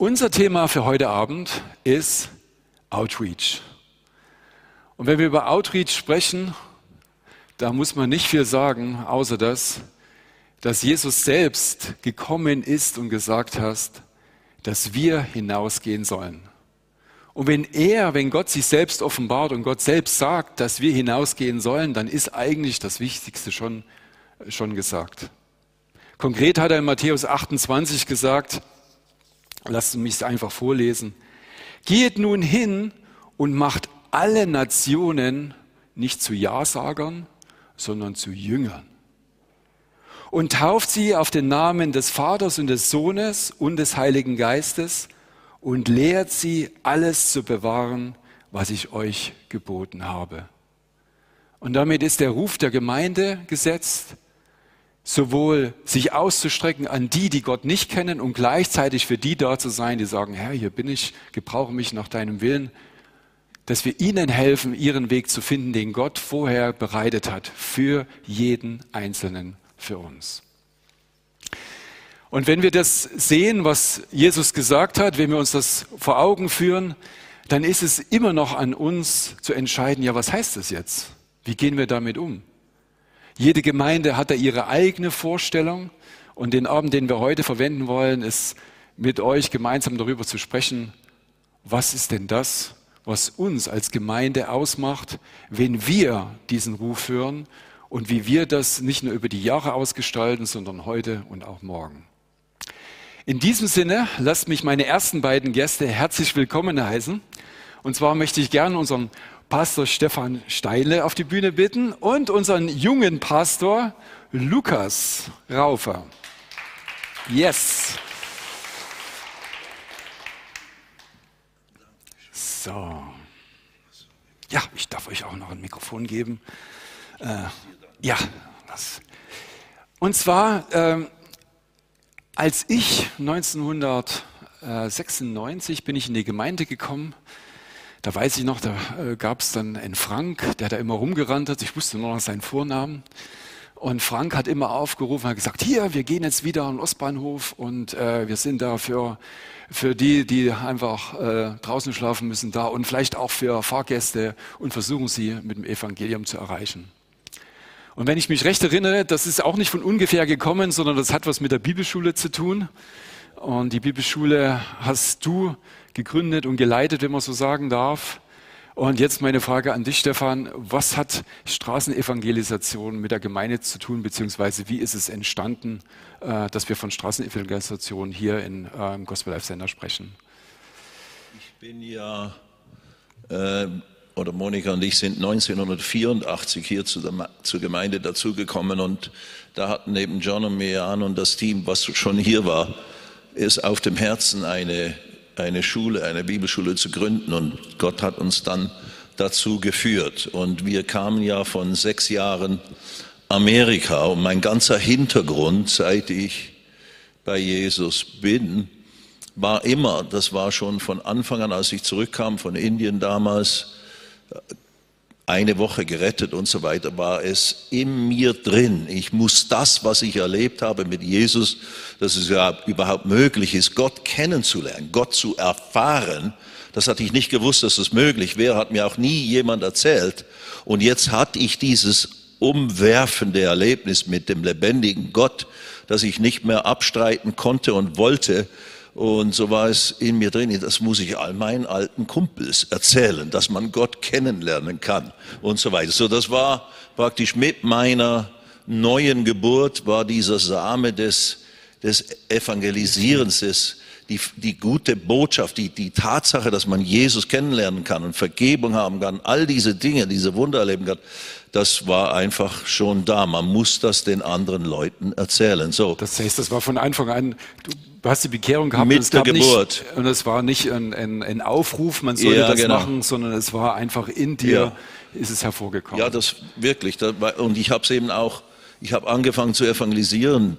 Unser Thema für heute Abend ist Outreach. Und wenn wir über Outreach sprechen, da muss man nicht viel sagen, außer das, dass Jesus selbst gekommen ist und gesagt hat, dass wir hinausgehen sollen. Und wenn er, wenn Gott sich selbst offenbart und Gott selbst sagt, dass wir hinausgehen sollen, dann ist eigentlich das Wichtigste schon, schon gesagt. Konkret hat er in Matthäus 28 gesagt, Lasst mich es einfach vorlesen. Geht nun hin und macht alle Nationen nicht zu Ja-Sagern, sondern zu Jüngern. Und tauft sie auf den Namen des Vaters und des Sohnes und des Heiligen Geistes und lehrt sie, alles zu bewahren, was ich euch geboten habe. Und damit ist der Ruf der Gemeinde gesetzt, sowohl sich auszustrecken an die, die Gott nicht kennen und gleichzeitig für die da zu sein, die sagen, Herr, hier bin ich, gebrauche mich nach deinem Willen, dass wir ihnen helfen, ihren Weg zu finden, den Gott vorher bereitet hat für jeden Einzelnen für uns. Und wenn wir das sehen, was Jesus gesagt hat, wenn wir uns das vor Augen führen, dann ist es immer noch an uns zu entscheiden, ja, was heißt das jetzt? Wie gehen wir damit um? Jede Gemeinde hat da ihre eigene Vorstellung. Und den Abend, den wir heute verwenden wollen, ist mit euch gemeinsam darüber zu sprechen, was ist denn das, was uns als Gemeinde ausmacht, wenn wir diesen Ruf hören und wie wir das nicht nur über die Jahre ausgestalten, sondern heute und auch morgen. In diesem Sinne, lasst mich meine ersten beiden Gäste herzlich willkommen heißen. Und zwar möchte ich gerne unseren Pastor Stefan Steile auf die Bühne bitten und unseren jungen Pastor Lukas Raufer. Yes. So. Ja, ich darf euch auch noch ein Mikrofon geben. Äh, ja, das. Und zwar, äh, als ich 1996 bin ich in die Gemeinde gekommen da weiß ich noch, da äh, gab es dann einen Frank, der da immer rumgerannt hat. Ich wusste nur noch seinen Vornamen. Und Frank hat immer aufgerufen, hat gesagt, hier, wir gehen jetzt wieder an den Ostbahnhof und äh, wir sind da für, für die, die einfach äh, draußen schlafen müssen, da und vielleicht auch für Fahrgäste und versuchen sie mit dem Evangelium zu erreichen. Und wenn ich mich recht erinnere, das ist auch nicht von ungefähr gekommen, sondern das hat was mit der Bibelschule zu tun. Und die Bibelschule hast du gegründet und geleitet, wenn man so sagen darf. Und jetzt meine Frage an dich, Stefan. Was hat Straßenevangelisation mit der Gemeinde zu tun, beziehungsweise wie ist es entstanden, äh, dass wir von Straßenevangelisation hier in, äh, im Gospel Life Sender sprechen? Ich bin ja, äh, oder Monika und ich sind 1984 hier zu der, zur Gemeinde dazugekommen und da hatten neben John und Mean und das Team, was schon hier war, ist auf dem Herzen eine eine Schule, eine Bibelschule zu gründen. Und Gott hat uns dann dazu geführt. Und wir kamen ja von sechs Jahren Amerika. Und mein ganzer Hintergrund, seit ich bei Jesus bin, war immer, das war schon von Anfang an, als ich zurückkam von Indien damals, eine Woche gerettet und so weiter, war es in mir drin. Ich muss das, was ich erlebt habe mit Jesus, dass es ja überhaupt möglich ist, Gott kennenzulernen, Gott zu erfahren. Das hatte ich nicht gewusst, dass das möglich wäre, hat mir auch nie jemand erzählt. Und jetzt hatte ich dieses umwerfende Erlebnis mit dem lebendigen Gott, das ich nicht mehr abstreiten konnte und wollte. Und so war es in mir drin, das muss ich all meinen alten Kumpels erzählen, dass man Gott kennenlernen kann und so weiter. So, das war praktisch mit meiner neuen Geburt, war dieser Same des, des Evangelisierens, des, die, die gute Botschaft, die, die Tatsache, dass man Jesus kennenlernen kann und Vergebung haben kann, all diese Dinge, diese Wunder erleben kann, das war einfach schon da. Man muss das den anderen Leuten erzählen. So. Das heißt, das war von Anfang an, du hast die Bekehrung gehabt. Mit der Geburt. Nicht, und es war nicht ein, ein, ein Aufruf, man sollte ja, das genau. machen, sondern es war einfach in dir, ja. ist es hervorgekommen. Ja, das wirklich. Das war, und ich habe es eben auch, ich habe angefangen zu evangelisieren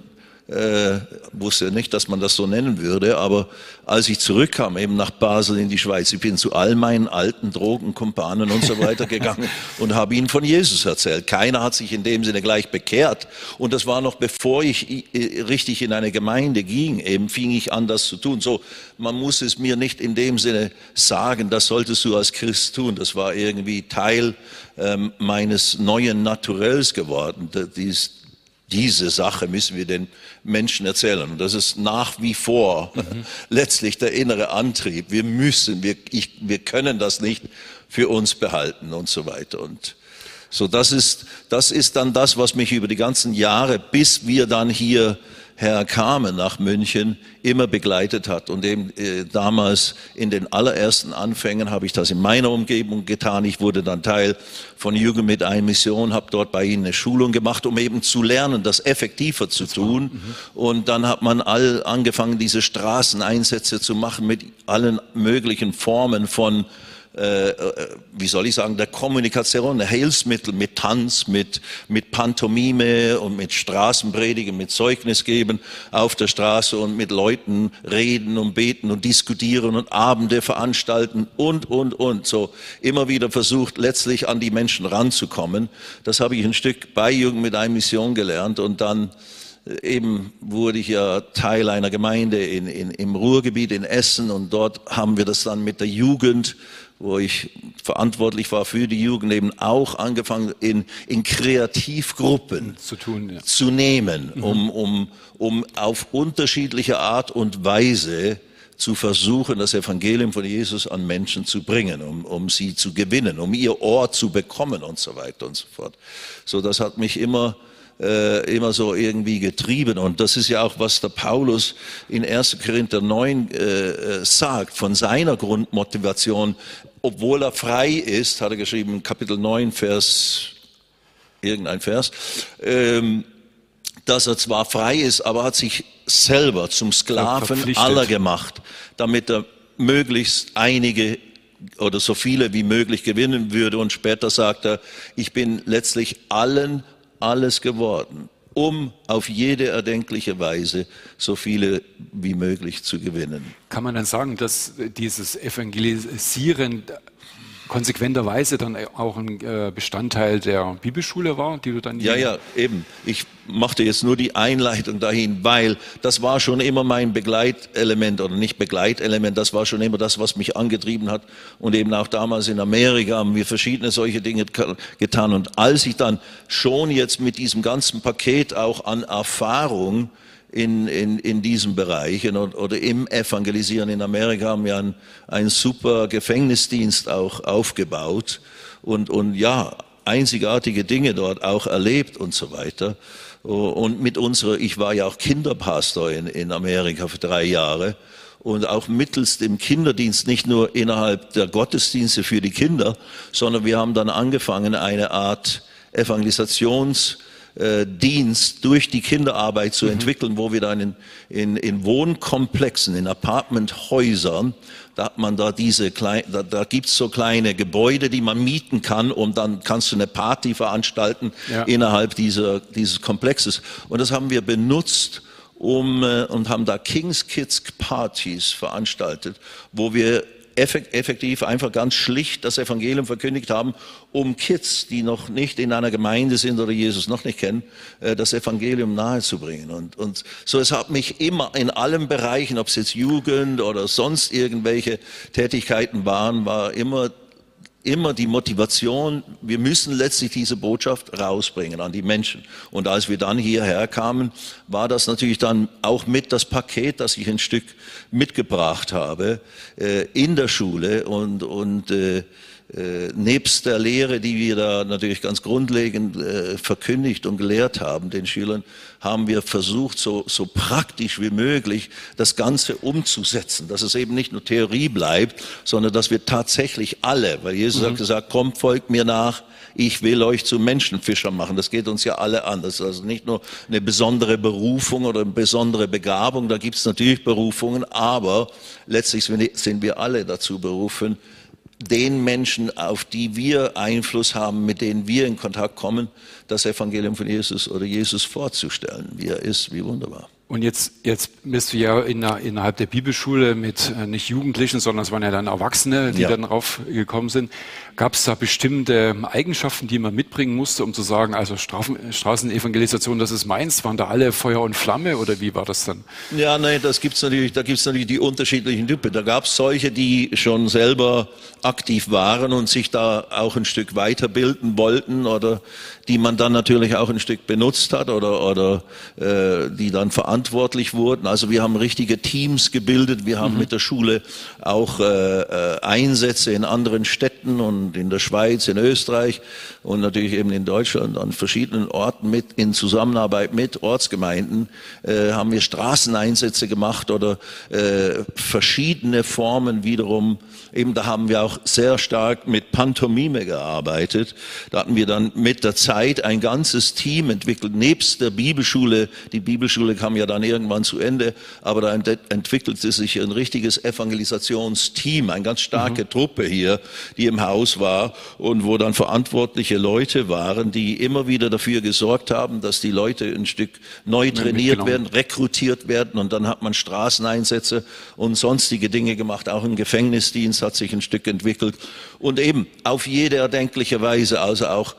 äh, wusste nicht, dass man das so nennen würde, aber als ich zurückkam, eben nach Basel in die Schweiz, ich bin zu all meinen alten Drogenkumpanen und so weiter gegangen und habe ihnen von Jesus erzählt. Keiner hat sich in dem Sinne gleich bekehrt. Und das war noch bevor ich richtig in eine Gemeinde ging, eben fing ich an, das zu tun. So, man muss es mir nicht in dem Sinne sagen, das solltest du als Christ tun. Das war irgendwie Teil ähm, meines neuen Naturells geworden. Dies, diese Sache müssen wir den Menschen erzählen. Und das ist nach wie vor mhm. letztlich der innere Antrieb. Wir müssen, wir, ich, wir können das nicht für uns behalten und so weiter. Und so, das ist, das ist dann das, was mich über die ganzen Jahre, bis wir dann hier Herr Kamen nach München immer begleitet hat. Und eben äh, damals in den allerersten Anfängen habe ich das in meiner Umgebung getan. Ich wurde dann Teil von Jugend mit einer Mission, habe dort bei ihnen eine Schulung gemacht, um eben zu lernen, das effektiver zu tun. Mhm. Und dann hat man all angefangen, diese Straßeneinsätze zu machen mit allen möglichen Formen von äh, äh, wie soll ich sagen, der Kommunikation, der Hilfsmittel mit Tanz, mit, mit Pantomime und mit Straßenpredigen, mit Zeugnis geben auf der Straße und mit Leuten reden und beten und diskutieren und Abende veranstalten und, und, und. So immer wieder versucht, letztlich an die Menschen ranzukommen. Das habe ich ein Stück bei Jugend mit einer Mission gelernt und dann eben wurde ich ja Teil einer Gemeinde in, in, im Ruhrgebiet in Essen und dort haben wir das dann mit der Jugend wo ich verantwortlich war für die Jugend, eben auch angefangen in, in Kreativgruppen zu, tun, ja. zu nehmen, mhm. um, um, um auf unterschiedliche Art und Weise zu versuchen, das Evangelium von Jesus an Menschen zu bringen, um, um sie zu gewinnen, um ihr Ohr zu bekommen und so weiter und so fort. So, das hat mich immer äh, immer so irgendwie getrieben. Und das ist ja auch, was der Paulus in 1. Korinther 9 äh, äh, sagt, von seiner Grundmotivation, obwohl er frei ist, hat er geschrieben, Kapitel 9, Vers, irgendein Vers, ähm, dass er zwar frei ist, aber hat sich selber zum Sklaven aller gemacht, damit er möglichst einige oder so viele wie möglich gewinnen würde. Und später sagt er, ich bin letztlich allen alles geworden, um auf jede erdenkliche Weise so viele wie möglich zu gewinnen. Kann man dann sagen, dass dieses Evangelisieren konsequenterweise dann auch ein äh, Bestandteil der Bibelschule war, die du dann ja ja eben. Ich machte jetzt nur die Einleitung dahin, weil das war schon immer mein Begleitelement oder nicht Begleitelement, das war schon immer das, was mich angetrieben hat. Und eben auch damals in Amerika haben wir verschiedene solche Dinge getan. Und als ich dann schon jetzt mit diesem ganzen Paket auch an Erfahrung in, in, in diesem Bereich oder im Evangelisieren in Amerika haben wir einen, einen super Gefängnisdienst auch aufgebaut und, und ja, einzigartige Dinge dort auch erlebt und so weiter. Und mit unserer, ich war ja auch Kinderpastor in, in Amerika für drei Jahre und auch mittels dem Kinderdienst, nicht nur innerhalb der Gottesdienste für die Kinder, sondern wir haben dann angefangen, eine Art Evangelisations- äh, Dienst durch die Kinderarbeit zu mhm. entwickeln, wo wir dann in, in, in Wohnkomplexen, in Apartmenthäusern, da hat man da diese kleine, da, da gibt's so kleine Gebäude, die man mieten kann und dann kannst du eine Party veranstalten ja. innerhalb dieser, dieses Komplexes. Und das haben wir benutzt, um, äh, und haben da Kings Kids Partys veranstaltet, wo wir effektiv einfach ganz schlicht das Evangelium verkündigt haben, um Kids, die noch nicht in einer Gemeinde sind oder Jesus noch nicht kennen, äh, das Evangelium nahezubringen. Und, und so, es hat mich immer in allen Bereichen, ob es jetzt Jugend oder sonst irgendwelche Tätigkeiten waren, war immer immer die Motivation, wir müssen letztlich diese Botschaft rausbringen an die Menschen. Und als wir dann hierher kamen, war das natürlich dann auch mit das Paket, das ich ein Stück mitgebracht habe äh, in der Schule und, und äh, äh, nebst der Lehre, die wir da natürlich ganz grundlegend äh, verkündigt und gelehrt haben, den Schülern, haben wir versucht, so, so praktisch wie möglich das Ganze umzusetzen, dass es eben nicht nur Theorie bleibt, sondern dass wir tatsächlich alle, weil Jesus mhm. hat gesagt, kommt, folgt mir nach, ich will euch zu Menschenfischern machen. Das geht uns ja alle an. Das ist also nicht nur eine besondere Berufung oder eine besondere Begabung, da gibt es natürlich Berufungen, aber letztlich sind wir alle dazu berufen, den Menschen, auf die wir Einfluss haben, mit denen wir in Kontakt kommen, das Evangelium von Jesus oder Jesus vorzustellen, wie er ist, wie wunderbar. Und jetzt, jetzt bist du ja in einer, innerhalb der Bibelschule mit äh, nicht Jugendlichen, sondern es waren ja dann Erwachsene, die Ja. dann raufgekommen sind. Gab es da bestimmte Eigenschaften, die man mitbringen musste, um zu sagen, also Strafen, Straßenevangelisation, das ist meins? Waren da alle Feuer und Flamme oder wie war das dann? Ja, nein, das gibt's natürlich, da gibt's natürlich die unterschiedlichen Typen. Da gab's solche, die schon selber aktiv waren und sich da auch ein Stück weiterbilden wollten oder die man dann natürlich auch ein Stück benutzt hat oder, oder äh, die dann verantwortlich wurden. Also wir haben richtige Teams gebildet. Wir haben mit der Schule auch äh, äh, Einsätze in anderen Städten und in der Schweiz, in Österreich und natürlich eben in Deutschland an verschiedenen Orten mit in Zusammenarbeit mit Ortsgemeinden äh, haben wir Straßeneinsätze gemacht oder äh, verschiedene Formen wiederum. Eben da haben wir auch sehr stark mit Pantomime gearbeitet. Da hatten wir dann mit der Zeit ein ganzes Team entwickelt, nebst der Bibelschule. Die Bibelschule kam ja dann irgendwann zu Ende, aber da ent entwickelte sich ein richtiges Evangelisationsteam, eine ganz starke Truppe hier, die im Haus war und wo dann verantwortliche Leute waren, die immer wieder dafür gesorgt haben, dass die Leute ein Stück neu trainiert werden, rekrutiert werden und dann hat man Straßeneinsätze und sonstige Dinge gemacht. Auch ein Gefängnisdienst hat sich ein Stück entwickelt und eben auf jede erdenkliche Weise, also auch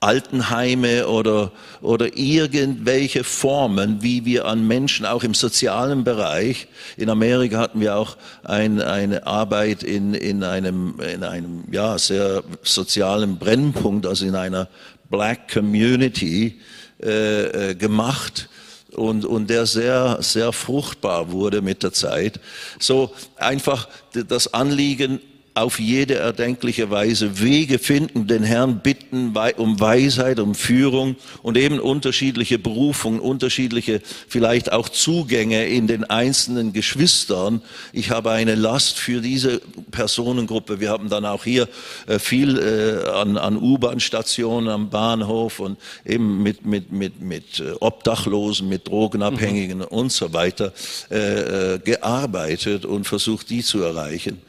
Altenheime oder, oder irgendwelche Formen, wie wir an Menschen auch im sozialen Bereich, in Amerika hatten wir auch ein, eine Arbeit in, in einem, in einem, ja, sehr sozialen Brennpunkt, also in einer Black Community, äh, äh, gemacht und, und der sehr, sehr fruchtbar wurde mit der Zeit. So einfach das Anliegen, auf jede erdenkliche Weise Wege finden, den Herrn bitten um Weisheit, um Führung und eben unterschiedliche Berufungen, unterschiedliche vielleicht auch Zugänge in den einzelnen Geschwistern. Ich habe eine Last für diese Personengruppe. Wir haben dann auch hier äh, viel äh, an, an U-Bahn-Stationen am Bahnhof und eben mit, mit, mit, mit äh, Obdachlosen, mit Drogenabhängigen und so weiter äh, gearbeitet und versucht, die zu erreichen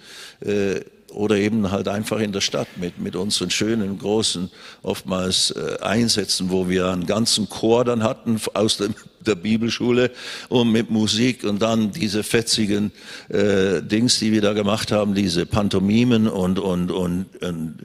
oder eben halt einfach in der Stadt mit, mit unseren schönen, großen, oftmals äh, Einsätzen, wo wir einen ganzen Chor dann hatten aus dem, der Bibelschule und mit Musik und dann diese fetzigen äh, Dings, die wir da gemacht haben, diese Pantomimen und, und, und, und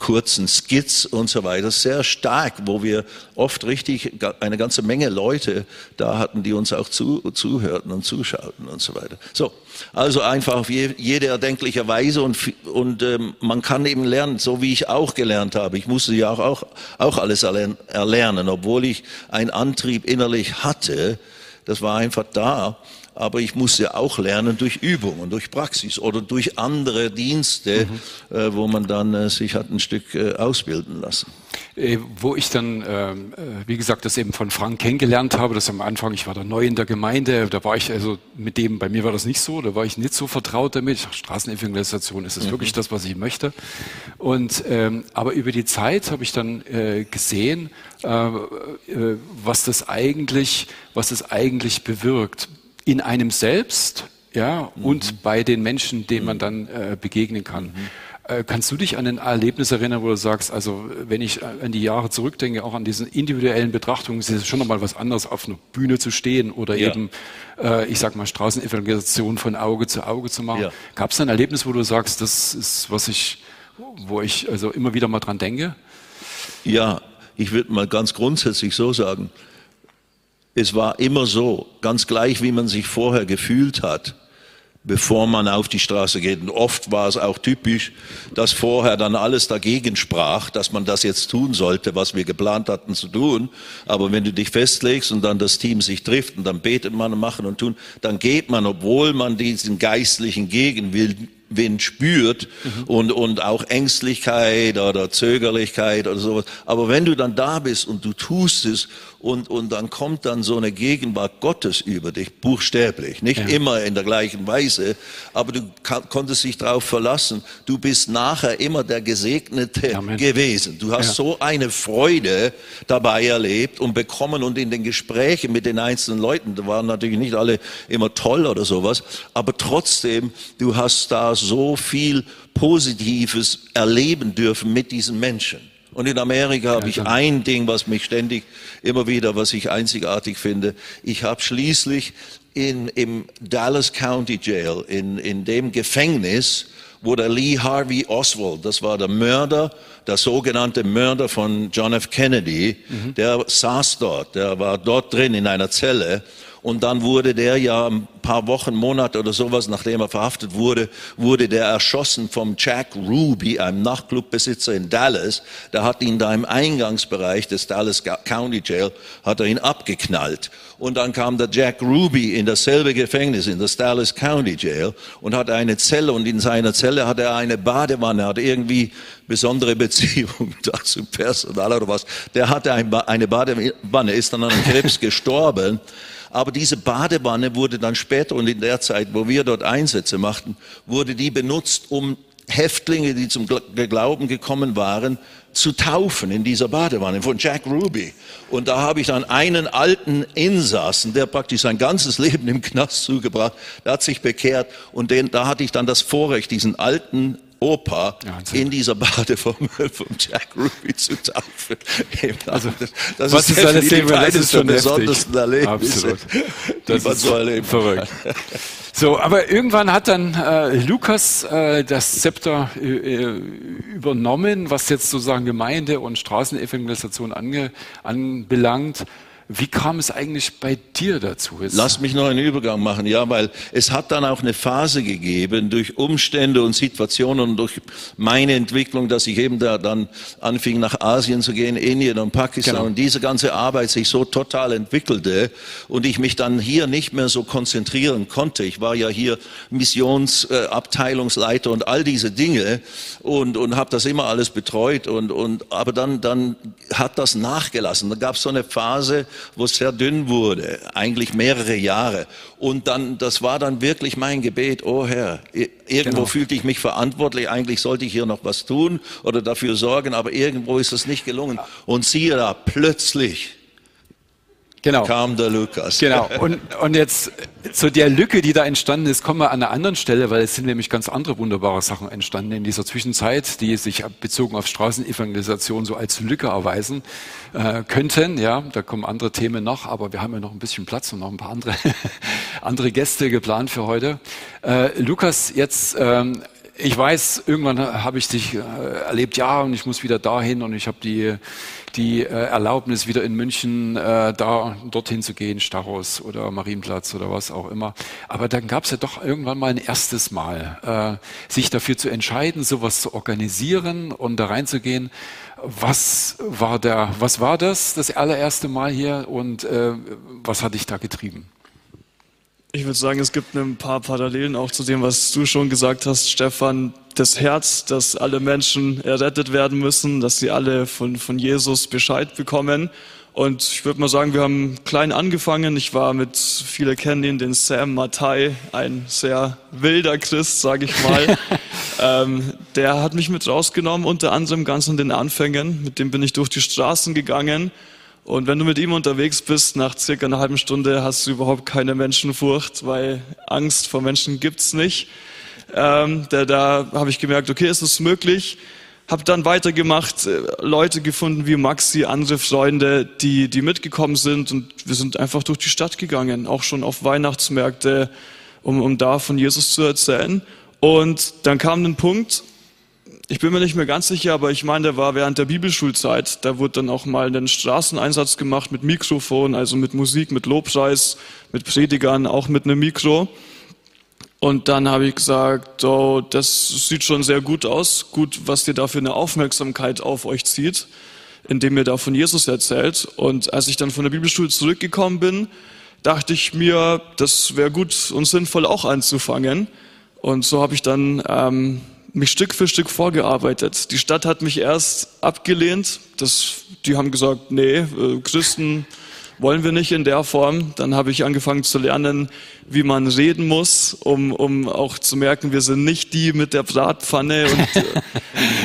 kurzen Skits und so weiter, sehr stark, wo wir oft richtig eine ganze Menge Leute da hatten, die uns auch zu, zuhörten und zuschauten und so weiter. So, also einfach auf je, jede erdenkliche Weise und, und ähm, man kann eben lernen, so wie ich auch gelernt habe. Ich musste ja auch, auch, auch alles erlern- erlernen, obwohl ich einen Antrieb innerlich hatte, das war einfach da. Aber ich musste auch lernen durch Übung und durch Praxis oder durch andere Dienste, äh, wo man dann äh, sich hat ein Stück äh, ausbilden lassen. Äh, wo ich dann, ähm, äh, wie gesagt, das eben von Frank kennengelernt habe, das am Anfang, ich war da neu in der Gemeinde, da war ich also mit dem, bei mir war das nicht so, da war ich nicht so vertraut damit. Ich dachte, Straßenevangelisation, ist das wirklich das, was ich möchte? Und ähm, aber über die Zeit habe ich dann äh, gesehen, was das eigentlich, was das eigentlich bewirkt in einem selbst, ja, und bei den Menschen, denen man dann äh, begegnen kann. Äh, Kannst du dich an ein Erlebnis erinnern, wo du sagst, also wenn ich an die Jahre zurückdenke, auch an diesen individuellen Betrachtungen, ist es schon nochmal was anderes, auf einer Bühne zu stehen oder Ja. eben, äh, ich sag mal, Straßenevangelisation von Auge zu Auge zu machen. Ja. Gab es ein Erlebnis, wo du sagst, das ist, was ich, wo ich also immer wieder mal dran denke? Ja, ich würde mal ganz grundsätzlich so sagen, es war immer so, ganz gleich wie man sich vorher gefühlt hat, bevor man auf die Straße geht. Und oft war es auch typisch, dass vorher dann alles dagegen sprach, dass man das jetzt tun sollte, was wir geplant hatten zu tun. Aber wenn du dich festlegst und dann das Team sich trifft und dann betet man und machen und tun, dann geht man, obwohl man diesen geistlichen Gegenwind Wind spürt und, und auch Ängstlichkeit oder Zögerlichkeit oder sowas. Aber wenn du dann da bist und du tust es und, und dann kommt dann so eine Gegenwart Gottes über dich, buchstäblich, nicht immer in der gleichen Weise, aber du konntest dich darauf verlassen, du bist nachher immer der Gesegnete Amen. gewesen. Du hast Ja. so eine Freude dabei erlebt und bekommen und in den Gesprächen mit den einzelnen Leuten, da waren natürlich nicht alle immer toll oder sowas, aber trotzdem, du hast da so viel Positives erleben dürfen mit diesen Menschen. Und in Amerika habe ich ein Ding, was mich ständig immer wieder, was ich einzigartig finde. Ich habe schließlich in, im Dallas County Jail, in, in dem Gefängnis, wo der Lee Harvey Oswald, das war der Mörder, der sogenannte Mörder von John F. Kennedy, mhm. der saß dort, der war dort drin in einer Zelle und dann wurde der ja ein paar Wochen, Monate oder sowas, nachdem er verhaftet wurde, wurde der erschossen vom Jack Ruby, einem Nachtclubbesitzer in Dallas. Der hat ihn da im Eingangsbereich des Dallas County Jail, hat er ihn abgeknallt. Und dann kam der Jack Ruby in dasselbe Gefängnis, in das Dallas County Jail und hatte eine Zelle und in seiner Zelle hatte er eine Badewanne, hat irgendwie besondere Beziehung dazu Personal oder was. Der hatte eine Badewanne, ist dann an Krebs gestorben. Aber diese Badewanne wurde dann später und in der Zeit, wo wir dort Einsätze machten, wurde die benutzt, um Häftlinge, die zum Glauben gekommen waren, zu taufen in dieser Badewanne von Jack Ruby. Und da habe ich dann einen alten Insassen, der praktisch sein ganzes Leben im Knast zugebracht, der hat sich bekehrt und den, da hatte ich dann das Vorrecht, diesen alten Opa ja, in dieser Badeformel von Jack Ruby zu taufen. Also, das, was ist, ist alles Leben, das ist schon besondersten Erlebnisse, Absolut. Das ist so erleben verrückt. So, aber irgendwann hat dann äh, Lukas äh, das Zepter äh, äh übernommen, was jetzt sozusagen Gemeinde und Straßenevangelisation ange, anbelangt. Wie kam es eigentlich bei dir dazu? Lass mich noch einen Übergang machen, ja, weil es hat dann auch eine Phase gegeben durch Umstände und Situationen und durch meine Entwicklung, dass ich eben da dann anfing nach Asien zu gehen, Indien und Pakistan genau. und diese ganze Arbeit sich so total entwickelte und ich mich dann hier nicht mehr so konzentrieren konnte. Ich war ja hier Missionsabteilungsleiter äh, und all diese Dinge und und habe das immer alles betreut und und aber dann dann hat das nachgelassen. Da gab es so eine Phase wo es sehr dünn wurde, eigentlich mehrere Jahre. Und dann, das war dann wirklich mein Gebet, oh Herr, irgendwo genau. fühlte ich mich verantwortlich, eigentlich sollte ich hier noch was tun oder dafür sorgen, aber irgendwo ist es nicht gelungen. Und siehe da, plötzlich genau. kam der Lukas. Genau. Und, und jetzt zu der Lücke, die da entstanden ist, kommen wir an einer anderen Stelle, weil es sind nämlich ganz andere wunderbare Sachen entstanden in dieser Zwischenzeit, die sich bezogen auf Straßenevangelisation so als Lücke erweisen äh, könnten. Ja, da kommen andere Themen noch, aber wir haben ja noch ein bisschen Platz und noch ein paar andere, andere Gäste geplant für heute. Äh, Lukas, jetzt ähm, ich weiß, irgendwann habe ich dich äh, erlebt, ja, und ich muss wieder dahin und ich habe die, die äh, Erlaubnis, wieder in München äh, da dorthin zu gehen, Starros oder Marienplatz oder was auch immer. Aber dann gab es ja doch irgendwann mal ein erstes Mal, äh, sich dafür zu entscheiden, sowas zu organisieren und da reinzugehen. Was war der, was war das, das allererste Mal hier und äh, was hat dich da getrieben? Ich würde sagen, es gibt ein paar Parallelen auch zu dem, was du schon gesagt hast, Stefan. Das Herz, dass alle Menschen errettet werden müssen, dass sie alle von, von Jesus Bescheid bekommen. Und ich würde mal sagen, wir haben klein angefangen. Ich war mit, viele kennen ihn, den Sam Matai, ein sehr wilder Christ, sage ich mal. ähm, der hat mich mit rausgenommen, unter anderem ganz an den Anfängen. Mit dem bin ich durch die Straßen gegangen und wenn du mit ihm unterwegs bist, nach circa einer halben Stunde hast du überhaupt keine Menschenfurcht, weil Angst vor Menschen gibt's nicht. Ähm, da da habe ich gemerkt, okay, ist es möglich. Habe dann weitergemacht, äh, Leute gefunden wie Maxi, andere Freunde, die, die mitgekommen sind und wir sind einfach durch die Stadt gegangen, auch schon auf Weihnachtsmärkte, um, um da von Jesus zu erzählen. Und dann kam ein Punkt, ich bin mir nicht mehr ganz sicher, aber ich meine, der war während der Bibelschulzeit. Da wurde dann auch mal einen Straßeneinsatz gemacht mit Mikrofon, also mit Musik, mit Lobpreis, mit Predigern, auch mit einem Mikro. Und dann habe ich gesagt, oh, das sieht schon sehr gut aus. Gut, was dir da für eine Aufmerksamkeit auf euch zieht, indem ihr da von Jesus erzählt. Und als ich dann von der Bibelschule zurückgekommen bin, dachte ich mir, das wäre gut und sinnvoll auch anzufangen. Und so habe ich dann ähm, mich Stück für Stück vorgearbeitet. Die Stadt hat mich erst abgelehnt. Das, die haben gesagt, nee, äh, Christen wollen wir nicht in der Form. Dann habe ich angefangen zu lernen, wie man reden muss, um, um auch zu merken, wir sind nicht die mit der Bratpfanne und,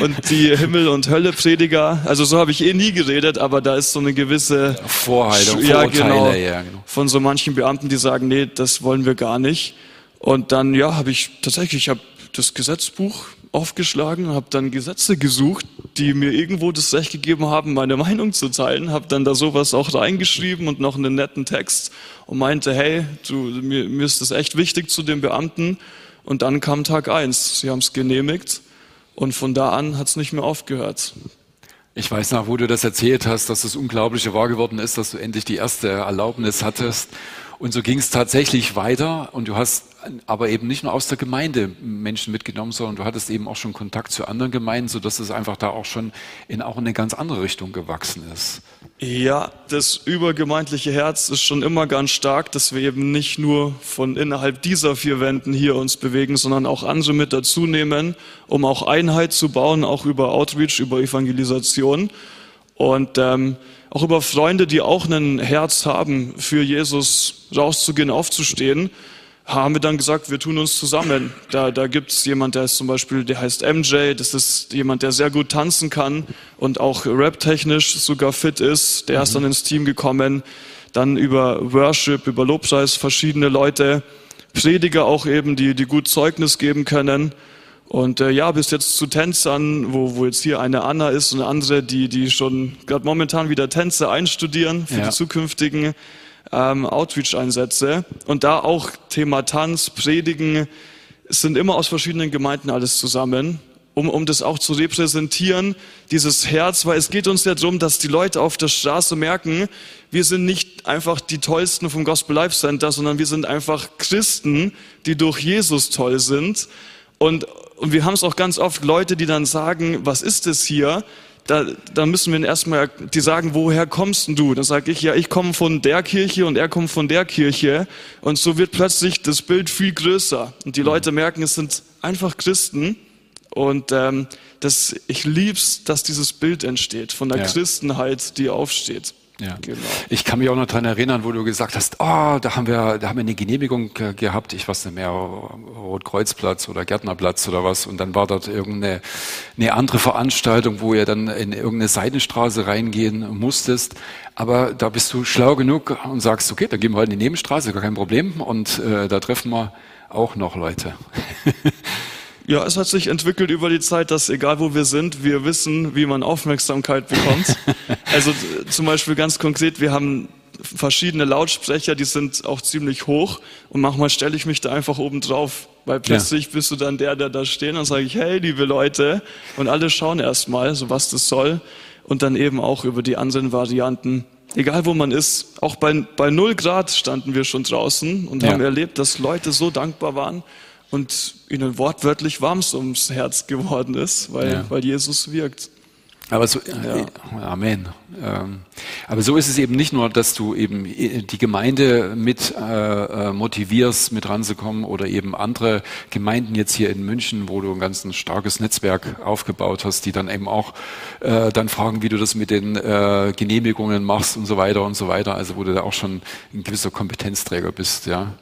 und die Himmel- und Hölle-Prediger. Also so habe ich eh nie geredet, aber da ist so eine gewisse Vorhaltung, ja, genau, ja, genau. von so manchen Beamten, die sagen, nee, das wollen wir gar nicht. Und dann, ja, habe ich tatsächlich, ich habe das Gesetzbuch aufgeschlagen, habe dann Gesetze gesucht die mir irgendwo das Recht gegeben haben, meine Meinung zu teilen, habe dann da sowas auch reingeschrieben und noch einen netten Text und meinte, hey, du, mir, mir ist das echt wichtig zu den Beamten. Und dann kam Tag eins. Sie haben es genehmigt und von da an hat es nicht mehr aufgehört. Ich weiß noch, wo du das erzählt hast, dass das Unglaubliche wahr geworden ist, dass du endlich die erste Erlaubnis hattest. Und so ging es tatsächlich weiter und du hast aber eben nicht nur aus der Gemeinde Menschen mitgenommen, sondern du hattest eben auch schon Kontakt zu anderen Gemeinden, sodass es einfach da auch schon in auch in eine ganz andere Richtung gewachsen ist. Ja, das übergemeindliche Herz ist schon immer ganz stark, dass wir eben nicht nur von innerhalb dieser vier Wänden hier uns bewegen, sondern auch andere mit dazu nehmen, um auch Einheit zu bauen, auch über Outreach, über Evangelisation. Und ähm, auch über Freunde, die auch ein Herz haben, für Jesus rauszugehen, aufzustehen, haben wir dann gesagt, wir tun uns zusammen. Da, da gibt es jemand, der ist zum Beispiel, der heißt MJ, das ist jemand, der sehr gut tanzen kann und auch rap-technisch sogar fit ist. Der mhm. ist dann ins Team gekommen. Dann über Worship, über Lobpreis verschiedene Leute, Prediger auch eben, die, die gut Zeugnis geben können. Und äh, ja, bis jetzt zu Tänzern, wo, wo jetzt hier eine Anna ist und eine andere, die, die schon gerade momentan wieder Tänze einstudieren für ja. die zukünftigen ähm, Outreach-Einsätze. Und da auch Thema Tanz, Predigen, es sind immer aus verschiedenen Gemeinden alles zusammen, um, um das auch zu repräsentieren, dieses Herz, weil es geht uns ja darum, dass die Leute auf der Straße merken, wir sind nicht einfach die Tollsten vom Gospel Life Center, sondern wir sind einfach Christen, die durch Jesus toll sind. Und, und wir haben es auch ganz oft Leute, die dann sagen, was ist das hier? Da, da müssen wir erstmal, die sagen, woher kommst denn du? Dann sage ich, ja, ich komme von der Kirche und er kommt von der Kirche. Und so wird plötzlich das Bild viel größer. Und die mhm. Leute merken, es sind einfach Christen. Und ähm, das, ich lieb's, dass dieses Bild entsteht von der ja. Christenheit, die aufsteht. Ja. Genau. Ich kann mich auch noch daran erinnern, wo du gesagt hast, oh, da haben wir, da haben wir eine Genehmigung gehabt, ich weiß nicht mehr, Rotkreuzplatz oder Gärtnerplatz oder was, und dann war dort irgendeine eine andere Veranstaltung, wo ihr dann in irgendeine Seitenstraße reingehen musstest. Aber da bist du schlau genug und sagst, okay, dann gehen wir halt in die Nebenstraße, gar kein Problem, und äh, da treffen wir auch noch Leute. Ja, es hat sich entwickelt über die Zeit, dass egal wo wir sind, wir wissen, wie man Aufmerksamkeit bekommt. also zum Beispiel ganz konkret, wir haben verschiedene Lautsprecher, die sind auch ziemlich hoch und manchmal stelle ich mich da einfach oben drauf, weil plötzlich ja. bist du dann der, der da steht und sage ich, hey, liebe Leute, und alle schauen erstmal, so was das soll und dann eben auch über die anderen Varianten. Egal wo man ist, auch bei, bei 0 Grad standen wir schon draußen und ja. haben erlebt, dass Leute so dankbar waren und ihnen wortwörtlich warm ums Herz geworden ist, weil, ja. weil Jesus wirkt. Aber so, ja. Äh, Amen. Ähm, aber so ist es eben nicht nur, dass du eben äh, die Gemeinde mit äh, motivierst, mit ranzukommen oder eben andere Gemeinden jetzt hier in München, wo du ein ganz starkes Netzwerk aufgebaut hast, die dann eben auch äh, dann fragen, wie du das mit den äh, Genehmigungen machst und so weiter und so weiter. Also wo du da auch schon ein gewisser Kompetenzträger bist, ja.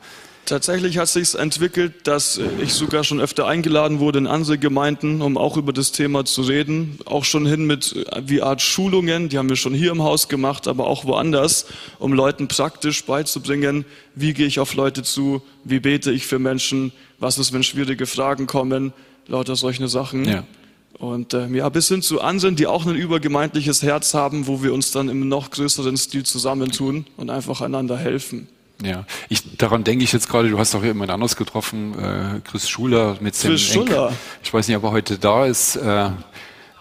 Tatsächlich hat sich entwickelt, dass ich sogar schon öfter eingeladen wurde in andere Gemeinden, um auch über das Thema zu reden. Auch schon hin mit wie Art Schulungen, die haben wir schon hier im Haus gemacht, aber auch woanders, um Leuten praktisch beizubringen, wie gehe ich auf Leute zu, wie bete ich für Menschen, was ist, wenn schwierige Fragen kommen, lauter solche Sachen. Ja. Und äh, ja, bis hin zu anderen, die auch ein übergemeindliches Herz haben, wo wir uns dann im noch größeren Stil zusammentun und einfach einander helfen. Ja, ich, daran denke ich jetzt gerade, du hast auch jemand anderes getroffen, äh, Chris Schuler mit Chris Schuler. Ich weiß nicht, ob er heute da ist. Äh,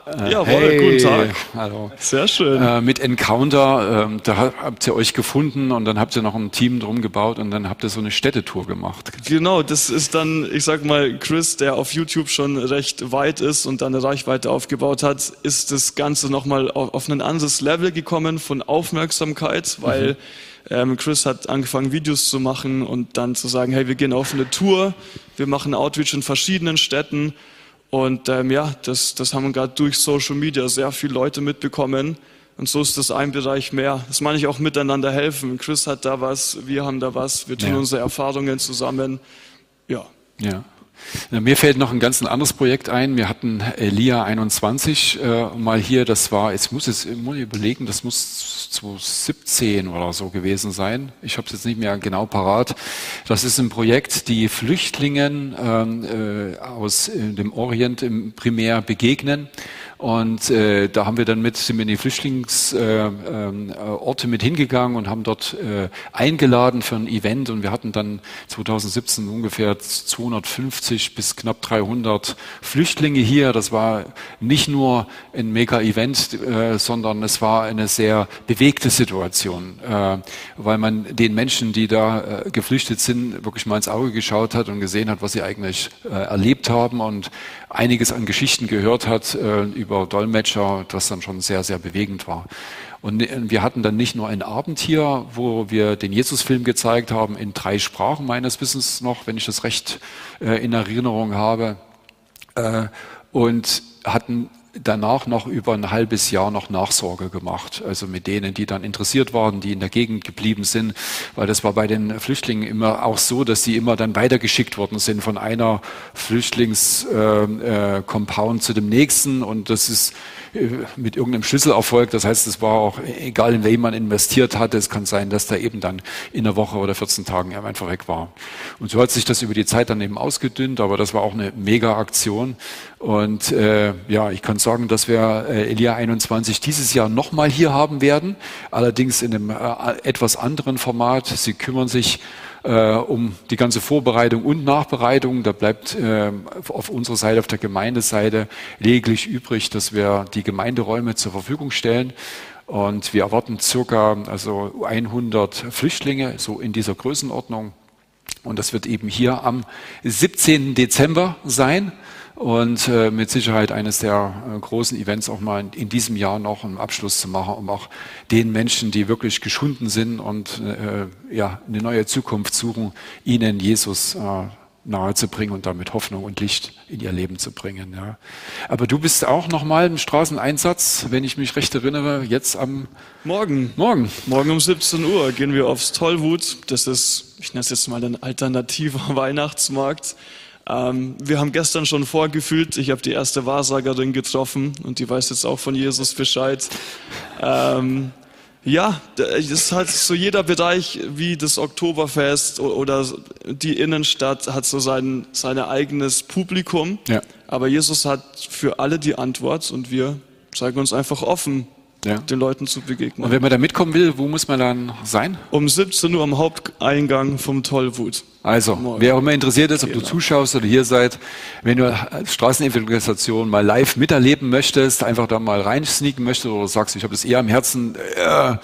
äh, ja, hey, guten Tag. Hallo. Sehr schön. Äh, mit Encounter, äh, da habt ihr euch gefunden und dann habt ihr noch ein Team drum gebaut und dann habt ihr so eine Städtetour gemacht. Genau, das ist dann, ich sag mal, Chris, der auf YouTube schon recht weit ist und dann eine Reichweite aufgebaut hat, ist das Ganze nochmal auf, auf ein anderes Level gekommen von Aufmerksamkeit, weil mhm ähm, Chris hat angefangen, Videos zu machen und dann zu sagen, hey, wir gehen auf eine Tour, wir machen Outreach in verschiedenen Städten. Und ähm, ja, das, das haben gerade durch Social Media sehr viele Leute mitbekommen. Und so ist das ein Bereich mehr. Das meine ich auch miteinander helfen. Chris hat da was, wir haben da was, wir tun ja. unsere Erfahrungen zusammen. Ja. Ja. Mir fällt noch ein ganz anderes Projekt ein. Wir hatten Elia 21 äh, mal hier. Das war, jetzt muss es muss überlegen, das muss 2017 oder so gewesen sein. Ich habe es jetzt nicht mehr genau parat. Das ist ein Projekt, die Flüchtlingen ähm, äh, aus äh, dem Orient im primär begegnen Und äh, da haben wir dann mit, sind wir in die Flüchtlingsorte äh, äh, mit hingegangen und haben dort äh, eingeladen für ein Event. Und wir hatten dann 2017 ungefähr 250 bis knapp 300 Flüchtlinge hier. Das war nicht nur ein Mega-Event, äh, sondern es war eine sehr bewegte Situation, äh, weil man den Menschen, die da äh, geflüchtet sind, wirklich mal ins Auge geschaut hat und gesehen hat, was sie eigentlich äh, erlebt haben und einiges an Geschichten gehört hat äh, über Dolmetscher, das dann schon sehr, sehr bewegend war. Und äh, wir hatten dann nicht nur einen Abend hier, wo wir den Jesusfilm gezeigt haben, in drei Sprachen meines Wissens noch, wenn ich das recht äh, in Erinnerung habe, äh, und hatten danach noch über ein halbes Jahr noch Nachsorge gemacht. Also mit denen, die dann interessiert waren, die in der Gegend geblieben sind. Weil das war bei den Flüchtlingen immer auch so, dass sie immer dann weitergeschickt worden sind von einer Flüchtlingscompound äh, äh, zu dem nächsten. Und das ist mit irgendeinem Schlüsselerfolg. Das heißt, es war auch egal, in wen man investiert hatte. Es kann sein, dass der eben dann in einer Woche oder 14 Tagen einfach weg war. Und so hat sich das über die Zeit dann eben ausgedünnt. Aber das war auch eine Mega-Aktion. Und äh, ja, ich kann sagen, dass wir äh, Elia 21 dieses Jahr nochmal hier haben werden. Allerdings in einem äh, etwas anderen Format. Sie kümmern sich äh, um die ganze Vorbereitung und Nachbereitung. Da bleibt äh, auf unserer Seite, auf der Gemeindeseite lediglich übrig, dass wir die Gemeinderäume zur Verfügung stellen. Und wir erwarten circa also 100 Flüchtlinge, so in dieser Größenordnung. Und das wird eben hier am 17. Dezember sein und äh, mit Sicherheit eines der äh, großen Events auch mal in, in, diesem Jahr noch einen Abschluss zu machen, um auch den Menschen, die wirklich geschunden sind und äh, ja, eine neue Zukunft suchen, ihnen Jesus äh, nahe zu bringen und damit Hoffnung und Licht in ihr Leben zu bringen. Ja. Aber du bist auch nochmal im Straßeneinsatz, wenn ich mich recht erinnere, jetzt am Morgen. Morgen. Morgen um 17 Uhr gehen wir aufs Tollwut. Das ist, ich nenne es jetzt mal ein alternativer Weihnachtsmarkt. Ähm, wir haben gestern schon vorgefühlt, ich habe die erste Wahrsagerin getroffen und die weiß jetzt auch von Jesus Bescheid. Ähm, ja, das ist halt so jeder Bereich wie das Oktoberfest oder die Innenstadt hat so sein, sein eigenes Publikum. Ja. Aber Jesus hat für alle die Antwort und wir zeigen uns einfach offen ja. den Leuten zu begegnen. Und wenn man da mitkommen will, wo muss man dann sein? Um 17 Uhr am Haupteingang vom Tollwut. Also, Morgen. wer auch immer interessiert ist, ob genau. du zuschaust oder hier seid, wenn du Straßenevangelisation mal live miterleben möchtest, einfach da mal reinsneaken möchtest oder sagst, ich habe das eher am Herzen, äh,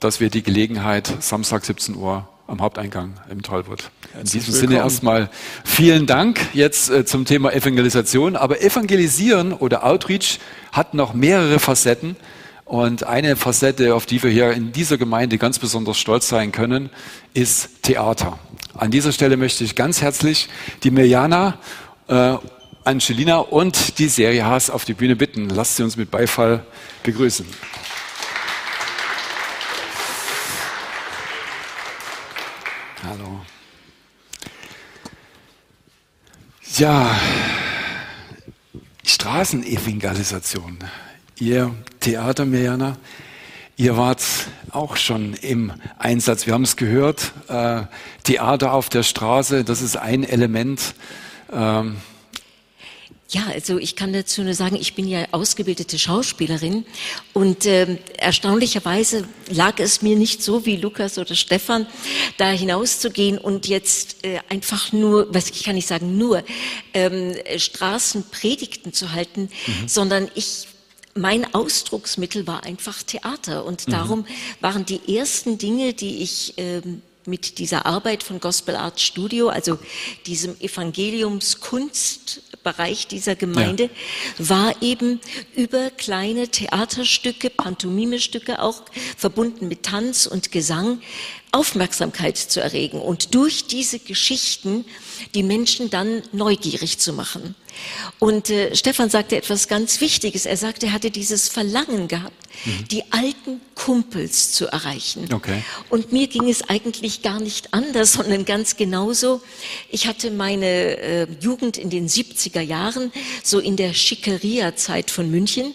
dass wir die Gelegenheit Samstag 17 Uhr am Haupteingang im Tollwut. In diesem willkommen. Sinne erstmal vielen Dank jetzt äh, zum Thema Evangelisation. Aber Evangelisieren oder Outreach hat noch mehrere Facetten. Und eine Facette, auf die wir hier in dieser Gemeinde ganz besonders stolz sein können, ist Theater. An dieser Stelle möchte ich ganz herzlich die Mirjana, äh, Angelina und die Serie Haas auf die Bühne bitten. Lasst sie uns mit Beifall begrüßen. Hallo. Ja, Straßenevangelisation. Ihr Theater, Mirjana, ihr wart auch schon im Einsatz. Wir haben es gehört, äh, Theater auf der Straße, das ist ein Element. Ähm, ja, also ich kann dazu nur sagen, ich bin ja ausgebildete Schauspielerin und äh, erstaunlicherweise lag es mir nicht so wie Lukas oder Stefan, da hinauszugehen und jetzt äh, einfach nur, was ich kann nicht sagen, nur ähm, Straßenpredigten zu halten, mhm. sondern ich mein Ausdrucksmittel war einfach Theater und mhm. darum waren die ersten Dinge, die ich ähm, mit dieser Arbeit von Gospel Art Studio, also diesem Evangeliumskunstbereich dieser Gemeinde, ja. war eben über kleine Theaterstücke, Pantomimestücke auch verbunden mit Tanz und Gesang Aufmerksamkeit zu erregen und durch diese Geschichten die Menschen dann neugierig zu machen. Und äh, Stefan sagte etwas ganz Wichtiges. Er sagte, er hatte dieses Verlangen gehabt, mhm. die alten Kumpels zu erreichen. Okay. Und mir ging es eigentlich gar nicht anders, sondern ganz genauso. Ich hatte meine äh, Jugend in den 70er Jahren, so in der Schickeria-Zeit von München.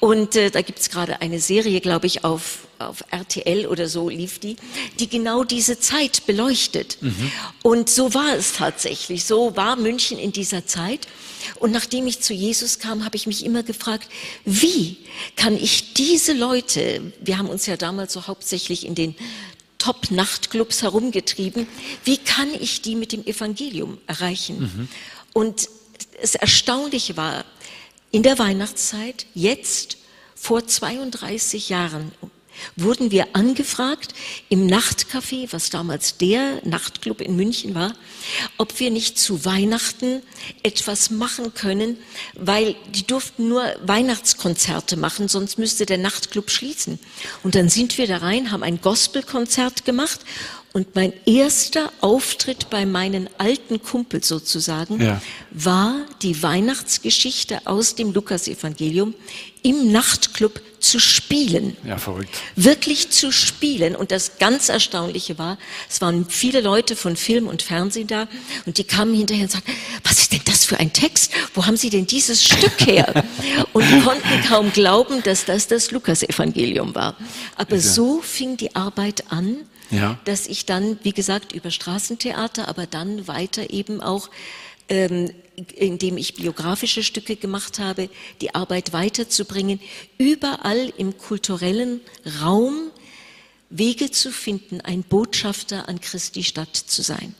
Und äh, da gibt's gerade eine Serie, glaube ich, auf auf RTL oder so lief die, die genau diese Zeit beleuchtet. Mhm. Und so war es tatsächlich. So war München in dieser Zeit. Und nachdem ich zu Jesus kam, habe ich mich immer gefragt, wie kann ich diese Leute, wir haben uns ja damals so hauptsächlich in den Top-Nachtclubs herumgetrieben, wie kann ich die mit dem Evangelium erreichen? Mhm. Und das Erstaunliche war, in der Weihnachtszeit, jetzt vor 32 Jahren, wurden wir angefragt im Nachtcafé, was damals der Nachtclub in München war, ob wir nicht zu Weihnachten etwas machen können, weil die durften nur Weihnachtskonzerte machen, sonst müsste der Nachtclub schließen. Und dann sind wir da rein, haben ein Gospelkonzert gemacht und mein erster Auftritt bei meinen alten Kumpel sozusagen ja. war die Weihnachtsgeschichte aus dem Lukasevangelium im Nachtclub zu spielen. Ja, verrückt. Wirklich zu spielen. Und das ganz Erstaunliche war, es waren viele Leute von Film und Fernsehen da und die kamen hinterher und sagten, was ist denn das für ein Text? Wo haben Sie denn dieses Stück her? und konnten kaum glauben, dass das das Lukasevangelium war. Aber ja. so fing die Arbeit an ja. dass ich dann, wie gesagt, über Straßentheater, aber dann weiter eben auch, ähm, indem ich biografische Stücke gemacht habe, die Arbeit weiterzubringen, überall im kulturellen Raum Wege zu finden, ein Botschafter an Christi Stadt zu sein.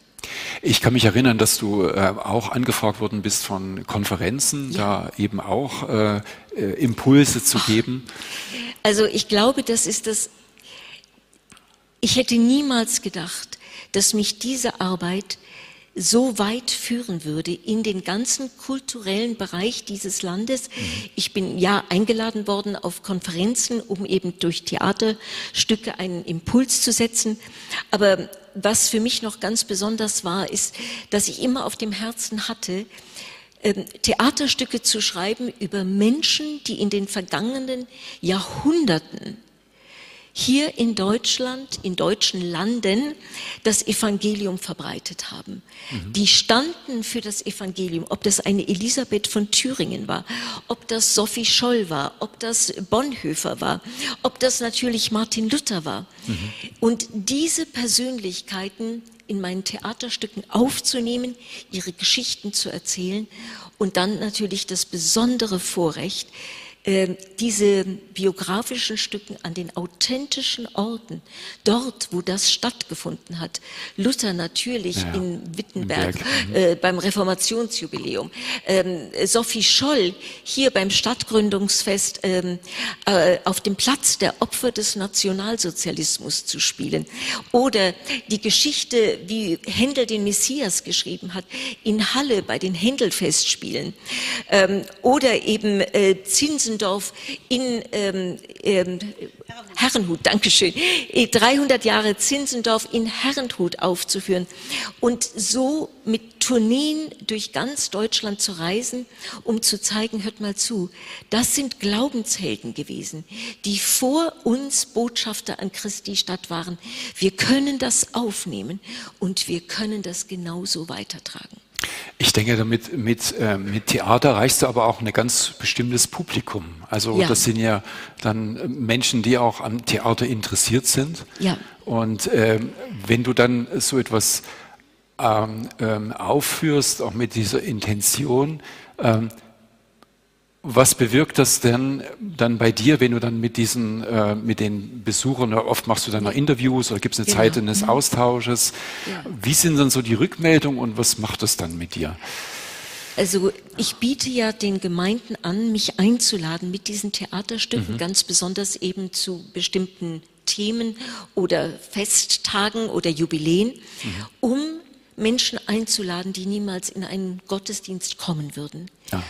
Ich kann mich erinnern, dass du äh, auch angefragt worden bist von Konferenzen, ja. da eben auch äh, äh Impulse zu geben. Also ich glaube, das ist das ich hätte niemals gedacht, dass mich diese Arbeit so weit führen würde in den ganzen kulturellen Bereich dieses Landes. Mhm. Ich bin ja eingeladen worden auf Konferenzen, um eben durch Theaterstücke einen Impuls zu setzen. Aber was für mich noch ganz besonders war, ist, dass ich immer auf dem Herzen hatte, ähm, Theaterstücke zu schreiben über Menschen, die in den vergangenen Jahrhunderten hier in Deutschland, in deutschen Landen, das Evangelium verbreitet haben. Mhm. Die standen für das Evangelium, ob das eine Elisabeth von Thüringen war, ob das Sophie Scholl war, ob das Bonhoeffer war, ob das natürlich Martin Luther war. Mhm. Und diese Persönlichkeiten in meinen Theaterstücken aufzunehmen, ihre Geschichten zu erzählen und dann natürlich das besondere Vorrecht, diese biografischen Stücken an den authentischen Orten, dort, wo das stattgefunden hat. Luther natürlich ja, in Wittenberg mhm. äh, beim Reformationsjubiläum. Ähm, Sophie Scholl hier beim Stadtgründungsfest ähm, äh, auf dem Platz der Opfer des Nationalsozialismus zu spielen. Oder die Geschichte, wie Händel den Messias geschrieben hat, in Halle bei den Händelfestspielen. Ähm, oder eben äh, Zinsen Zinzendorf in ähm, ähm, Herrenhut, Dankeschön, 300 äh, Jahre Zinzendorf in Herrenhut aufzuführen und so mit Tourneen durch ganz Deutschland zu reisen, um zu zeigen, hört mal zu, das sind Glaubenshelden gewesen, die vor uns Botschafter an Christi Stadt waren. Wir können das aufnehmen und wir können das genauso weitertragen. Ich denke, damit mit, äh, mit Theater reichst du aber auch ein ganz bestimmtes Publikum. Also ja. das sind ja dann Menschen, die auch am Theater interessiert sind. Ja. Und äh, wenn du dann so etwas ähm, ähm, aufführst, auch mit dieser Intention, ähm, was bewirkt das denn dann bei dir, wenn du dann mit diesen, äh, mit den Besuchern, oft machst du dann noch Interviews oder gibt es eine genau. Zeit eines mhm. Austausches? Ja. Wie sind dann so die Rückmeldungen und was macht das dann mit dir? Also ich biete ja den Gemeinden an, mich einzuladen mit diesen Theaterstücken, mhm. ganz besonders eben zu bestimmten Themen oder Festtagen oder Jubiläen, mhm. um Menschen einzuladen, die niemals in einen Gottesdienst kommen würden. Ja.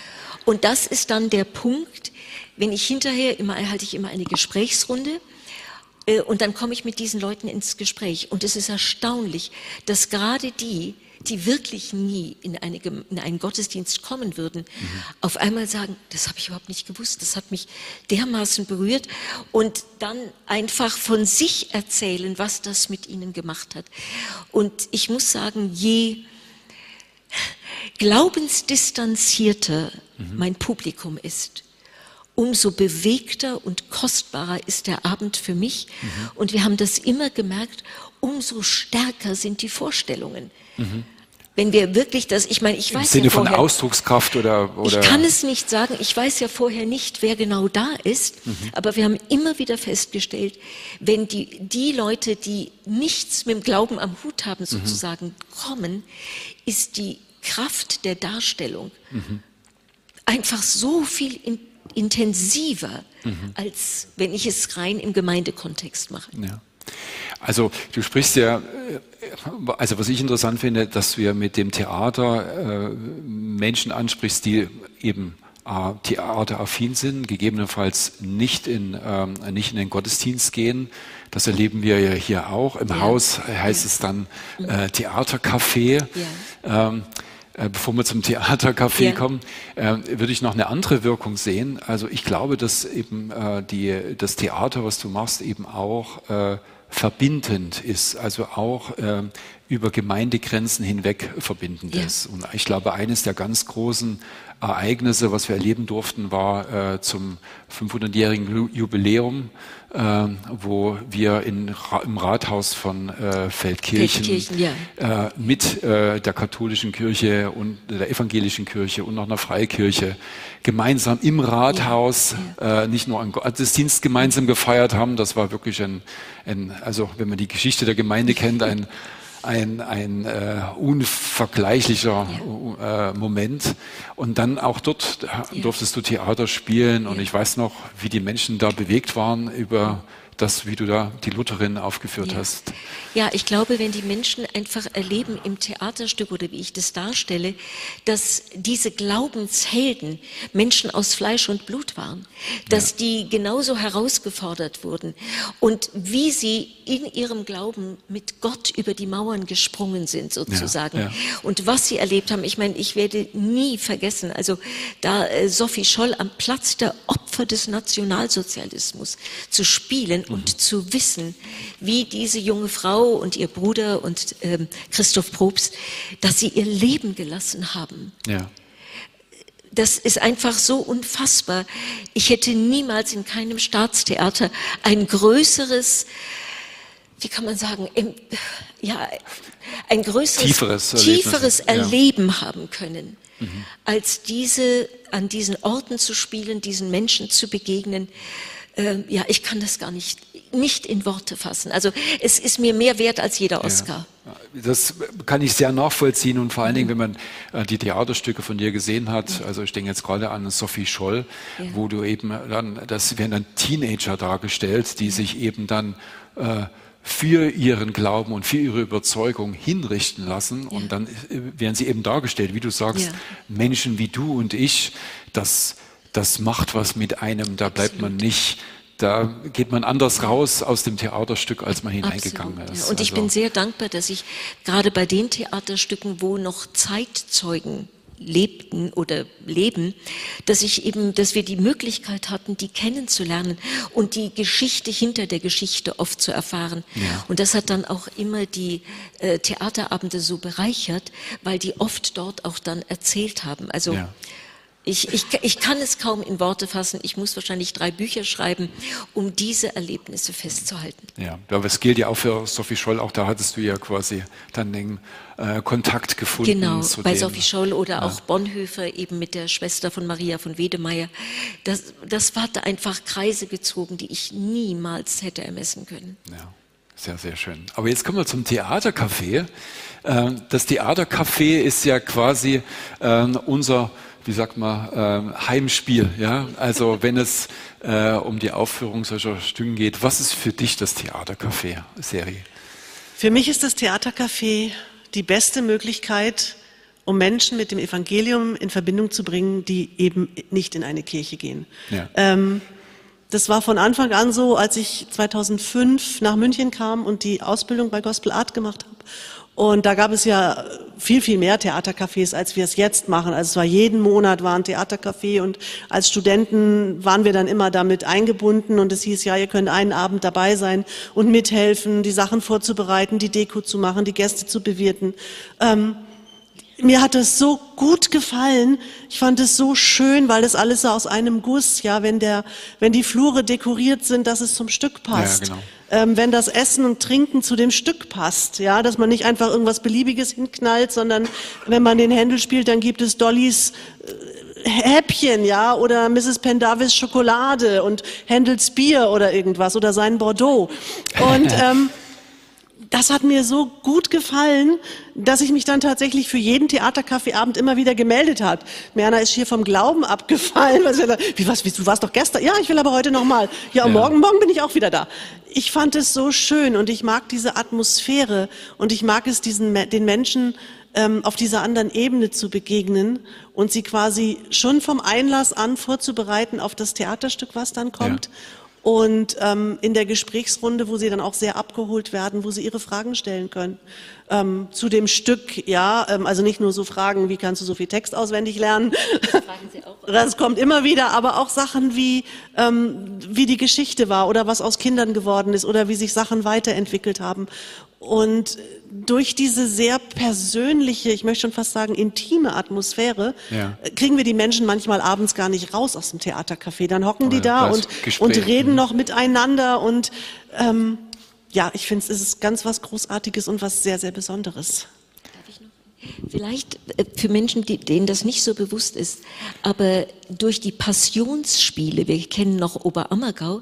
Und das ist dann der Punkt, wenn ich hinterher immer halte ich immer eine Gesprächsrunde äh, und dann komme ich mit diesen Leuten ins Gespräch. Und es ist erstaunlich, dass gerade die, die wirklich nie in, eine, in einen Gottesdienst kommen würden, mhm. auf einmal sagen, das habe ich überhaupt nicht gewusst, das hat mich dermaßen berührt und dann einfach von sich erzählen, was das mit ihnen gemacht hat. Und ich muss sagen, je glaubensdistanzierter mhm. mein Publikum ist, umso bewegter und kostbarer ist der Abend für mich. Mhm. Und wir haben das immer gemerkt, umso stärker sind die Vorstellungen. Mhm wenn wir wirklich das, ich meine, ich weiß Im Sinne ja vorher, von Ausdruckskraft oder, oder? Ich kann es nicht sagen. Ich weiß ja vorher nicht, wer genau da ist. Mhm. Aber wir haben immer wieder festgestellt, wenn die, die Leute, die nichts mit dem Glauben am Hut haben, mhm. sozusagen mhm. kommen, ist die Kraft der Darstellung mhm. einfach so viel in, intensiver, mhm. als wenn ich es rein im Gemeindekontext mache. Ja. Also du sprichst ja, äh, also was ich interessant finde, dass wir mit dem Theater äh, Menschen ansprichst, die eben äh, theateraffin sind, gegebenenfalls nicht in, ähm, nicht in den Gottesdienst gehen. Das erleben wir ja hier auch. Im ja. Haus heißt ja. es dann äh, Theatercafé. Ja. Ähm, äh, bevor wir zum Theatercafé ja. kommen, äh, würde ich noch eine andere Wirkung sehen. Also ich glaube, dass eben äh, die, das Theater, was du machst, eben auch äh, verbindend ist, also auch äh, über Gemeindegrenzen hinweg verbindend ja. ist. Und ich glaube, eines der ganz großen Ereignisse, was wir erleben durften, war äh, zum 500-jährigen Jubiläum, wo wir in, im Rathaus von äh, Feldkirchen, Feldkirchen ja. Äh, mit äh, der katholischen Kirche und der evangelischen Kirche und noch einer Freikirche gemeinsam im Rathaus ja. Äh, nicht nur einen Gottesdienst gemeinsam gefeiert haben. Das war wirklich ein, ein also wenn man die Geschichte der Gemeinde kennt, ein ein, ein äh, unvergleichlicher ja. äh, Moment. Und dann auch dort ja. durftest du Theater spielen und ich weiß noch, wie die Menschen da bewegt waren über das, wie du da die Lutherin aufgeführt ja. hast. Ja, ich glaube, wenn die Menschen einfach erleben im Theaterstück oder wie ich das darstelle, dass diese Glaubenshelden Menschen aus Fleisch und Blut waren, dass ja. die genauso herausgefordert wurden und wie sie in ihrem Glauben mit Gott über die Mauern gesprungen sind sozusagen ja, und was sie erlebt haben. Ich meine, ich werde nie vergessen, also da äh, Sophie Scholl am Platz der Opfer des Nationalsozialismus zu spielen mhm. und zu wissen, wie diese junge Frau und ihr Bruder und ähm, Christoph Probst, dass sie ihr Leben gelassen haben. Ja. Das ist einfach so unfassbar. Ich hätte niemals in keinem Staatstheater ein größeres, wie kann man sagen, ja, ein größeres, tieferes, tieferes Erleben ja. haben können, mhm. als diese, an diesen Orten zu spielen, diesen Menschen zu begegnen. Ähm, ja, ich kann das gar nicht, nicht in Worte fassen. Also es ist mir mehr wert als jeder Oscar. Ja, das kann ich sehr nachvollziehen und vor allen Dingen, wenn man äh, die Theaterstücke von dir gesehen hat, also ich denke jetzt gerade an Sophie Scholl, ja. wo du eben dann, das werden dann Teenager dargestellt, die sich eben dann äh, für ihren Glauben und für ihre Überzeugung hinrichten lassen. Und dann äh, werden sie eben dargestellt, wie du sagst, Menschen wie du und ich, das das macht was mit einem, da bleibt man nicht da geht man anders raus aus dem Theaterstück, als man hineingegangen Absolut, ist. Ja. Und ich also. bin sehr dankbar, dass ich gerade bei den Theaterstücken, wo noch Zeitzeugen lebten oder leben, dass ich eben, dass wir die Möglichkeit hatten, die kennenzulernen und die Geschichte hinter der Geschichte oft zu erfahren. Ja. Und das hat dann auch immer die äh, Theaterabende so bereichert, weil die oft dort auch dann erzählt haben. Also ja. Ich, ich, ich kann es kaum in Worte fassen. Ich muss wahrscheinlich drei Bücher schreiben, um diese Erlebnisse festzuhalten. Ja, aber es gilt ja auch für Sophie Scholl. Auch da hattest du ja quasi dann den äh, Kontakt gefunden. Genau, bei dem, Sophie Scholl oder ja. auch Bonhoeffer eben mit der Schwester von Maria von Wedemeyer. Das, das da einfach Kreise gezogen, die ich niemals hätte ermessen können. Ja. Sehr, sehr schön. Aber jetzt kommen wir zum Theatercafé. Äh, das Theatercafé ist ja quasi äh, unser wie sagt man, äh, Heimspiel. Ja? Also wenn es äh, um die Aufführung solcher Stücken geht, was ist für dich das Theatercafé-Serie? Für mich ist das Theatercafé die beste Möglichkeit, um Menschen mit dem Evangelium in Verbindung zu bringen, die eben nicht in eine Kirche gehen. Ja. Ähm, das war von Anfang an so, als ich 2005 nach München kam und die Ausbildung bei Gospel Art gemacht habe und da gab es ja viel, viel mehr Theatercafés, als wir es jetzt machen. Also es war jeden Monat war ein Theatercafé und als Studenten waren wir dann immer damit eingebunden und es hieß, ja, ihr könnt einen Abend dabei sein und mithelfen, die Sachen vorzubereiten, die Deko zu machen, die Gäste zu bewirten. Ähm, mir hat es so gut gefallen. Ich fand es so schön, weil das alles so aus einem Guss, ja, wenn der, wenn die Flure dekoriert sind, dass es zum Stück passt. Ja, genau. Ähm, wenn das Essen und Trinken zu dem Stück passt, ja, dass man nicht einfach irgendwas Beliebiges hinknallt, sondern wenn man den Händel spielt, dann gibt es Dollys äh, Häppchen, ja, oder Mrs. Pendavis Schokolade und Händels Bier oder irgendwas oder sein Bordeaux. Und ähm, das hat mir so gut gefallen, dass ich mich dann tatsächlich für jeden Theaterkaffeeabend immer wieder gemeldet hat. Merna ist hier vom Glauben abgefallen. Wie was? Wie, du warst doch gestern? Ja, ich will aber heute nochmal. Ja, ja, morgen, morgen bin ich auch wieder da. Ich fand es so schön und ich mag diese Atmosphäre und ich mag es, diesen, den Menschen ähm, auf dieser anderen Ebene zu begegnen und sie quasi schon vom Einlass an vorzubereiten auf das Theaterstück, was dann kommt. Ja und ähm, in der Gesprächsrunde, wo sie dann auch sehr abgeholt werden, wo sie ihre Fragen stellen können. Ähm, zu dem Stück, ja, ähm, also nicht nur so Fragen, wie kannst du so viel Text auswendig lernen, das kommt immer wieder, aber auch Sachen wie, ähm, wie die Geschichte war oder was aus Kindern geworden ist oder wie sich Sachen weiterentwickelt haben. Und durch diese sehr persönliche, ich möchte schon fast sagen, intime Atmosphäre, ja. kriegen wir die Menschen manchmal abends gar nicht raus aus dem Theatercafé. Dann hocken Oder die da und, und reden mhm. noch miteinander und ähm, ja, ich finde, es ist ganz was Großartiges und was sehr, sehr Besonderes. Vielleicht äh, für Menschen, die, denen das nicht so bewusst ist, aber durch die Passionsspiele, wir kennen noch Oberammergau,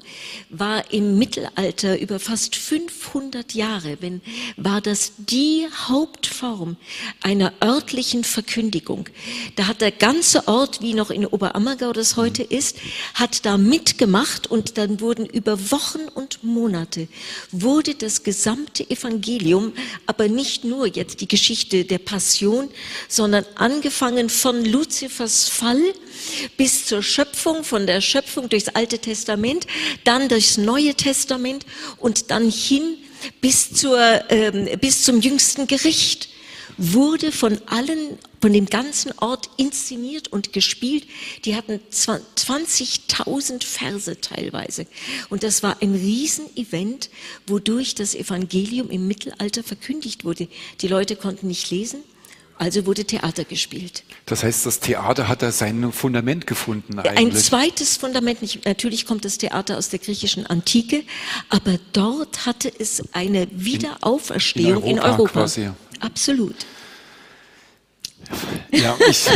war im Mittelalter über fast 500 Jahre, wenn, war das die Hauptform einer örtlichen Verkündigung. Da hat der ganze Ort, wie noch in Oberammergau das heute ist, hat da mitgemacht und dann wurden über Wochen und Monate wurde das gesamte Evangelium, aber nicht nur jetzt die Geschichte der Passion, sondern angefangen von Luzifers Fall, bis zur Schöpfung, von der Schöpfung durchs Alte Testament, dann durchs Neue Testament und dann hin bis, zur, ähm, bis zum jüngsten Gericht wurde von allen, von dem ganzen Ort inszeniert und gespielt. Die hatten 20.000 Verse teilweise. Und das war ein Riesenevent, wodurch das Evangelium im Mittelalter verkündigt wurde. Die Leute konnten nicht lesen, also wurde Theater gespielt. Das heißt, das Theater hat da sein Fundament gefunden eigentlich. Ein zweites Fundament, natürlich kommt das Theater aus der griechischen Antike, aber dort hatte es eine Wiederauferstehung in, Europa. In Europa. Quasi. Absolut. Ja, ich,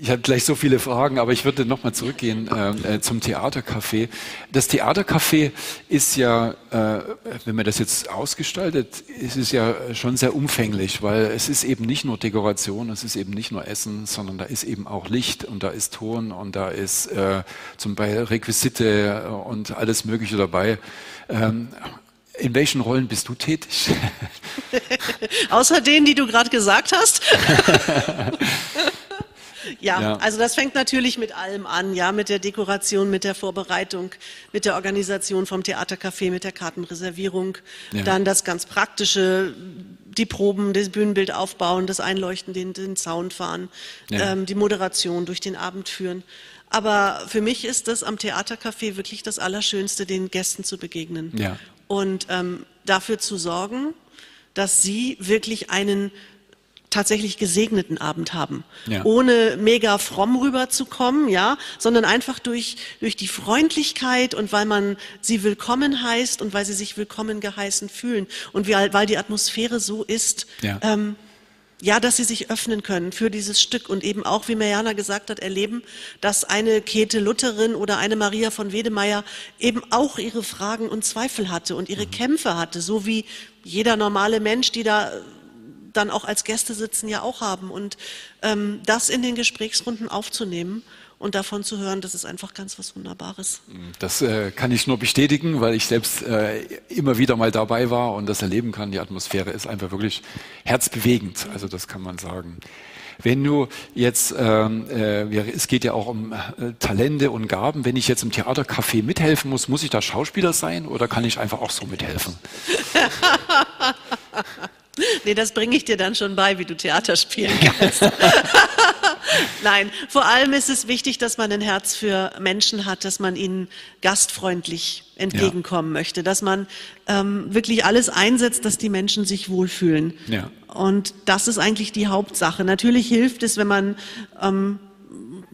ich habe gleich so viele Fragen, aber ich würde nochmal zurückgehen äh, äh, zum Theatercafé. Das Theatercafé ist ja, äh, wenn man das jetzt ausgestaltet, ist es ja schon sehr umfänglich, weil es ist eben nicht nur Dekoration, es ist eben nicht nur Essen, sondern da ist eben auch Licht und da ist Ton und da ist äh, zum Beispiel Requisite und alles Mögliche dabei. Ähm, in welchen Rollen bist du tätig? Außer denen, die du gerade gesagt hast. Ja, ja, also das fängt natürlich mit allem an, ja, mit der Dekoration, mit der Vorbereitung, mit der Organisation vom Theatercafé, mit der Kartenreservierung, ja. dann das ganz praktische, die Proben, das Bühnenbild aufbauen, das Einleuchten, den, den Sound fahren, ja. ähm, die Moderation durch den Abend führen. Aber für mich ist das am Theatercafé wirklich das Allerschönste, den Gästen zu begegnen. Ja. Und ähm, dafür zu sorgen, dass sie wirklich einen tatsächlich gesegneten Abend haben, ja. ohne mega fromm rüberzukommen, ja, sondern einfach durch durch die Freundlichkeit und weil man sie willkommen heißt und weil sie sich willkommen geheißen fühlen und weil, weil die Atmosphäre so ist, ja. Ähm, ja, dass sie sich öffnen können für dieses Stück und eben auch, wie Mariana gesagt hat, erleben, dass eine Käthe Lutherin oder eine Maria von Wedemeyer eben auch ihre Fragen und Zweifel hatte und ihre mhm. Kämpfe hatte, so wie jeder normale Mensch, die da dann auch als Gäste sitzen, ja auch haben. Und ähm, das in den Gesprächsrunden aufzunehmen und davon zu hören, das ist einfach ganz was Wunderbares. Das äh, kann ich nur bestätigen, weil ich selbst äh, immer wieder mal dabei war und das erleben kann. Die Atmosphäre ist einfach wirklich herzbewegend, also das kann man sagen. Wenn du jetzt, ähm, äh, es geht ja auch um äh, Talente und Gaben, wenn ich jetzt im Theatercafé mithelfen muss, muss ich da Schauspieler sein oder kann ich einfach auch so mithelfen? Nee, das bringe ich dir dann schon bei, wie du Theater spielen kannst. Nein, vor allem ist es wichtig, dass man ein Herz für Menschen hat, dass man ihnen gastfreundlich entgegenkommen ja. möchte, dass man ähm, wirklich alles einsetzt, dass die Menschen sich wohlfühlen. Ja. Und das ist eigentlich die Hauptsache. Natürlich hilft es, wenn man ähm,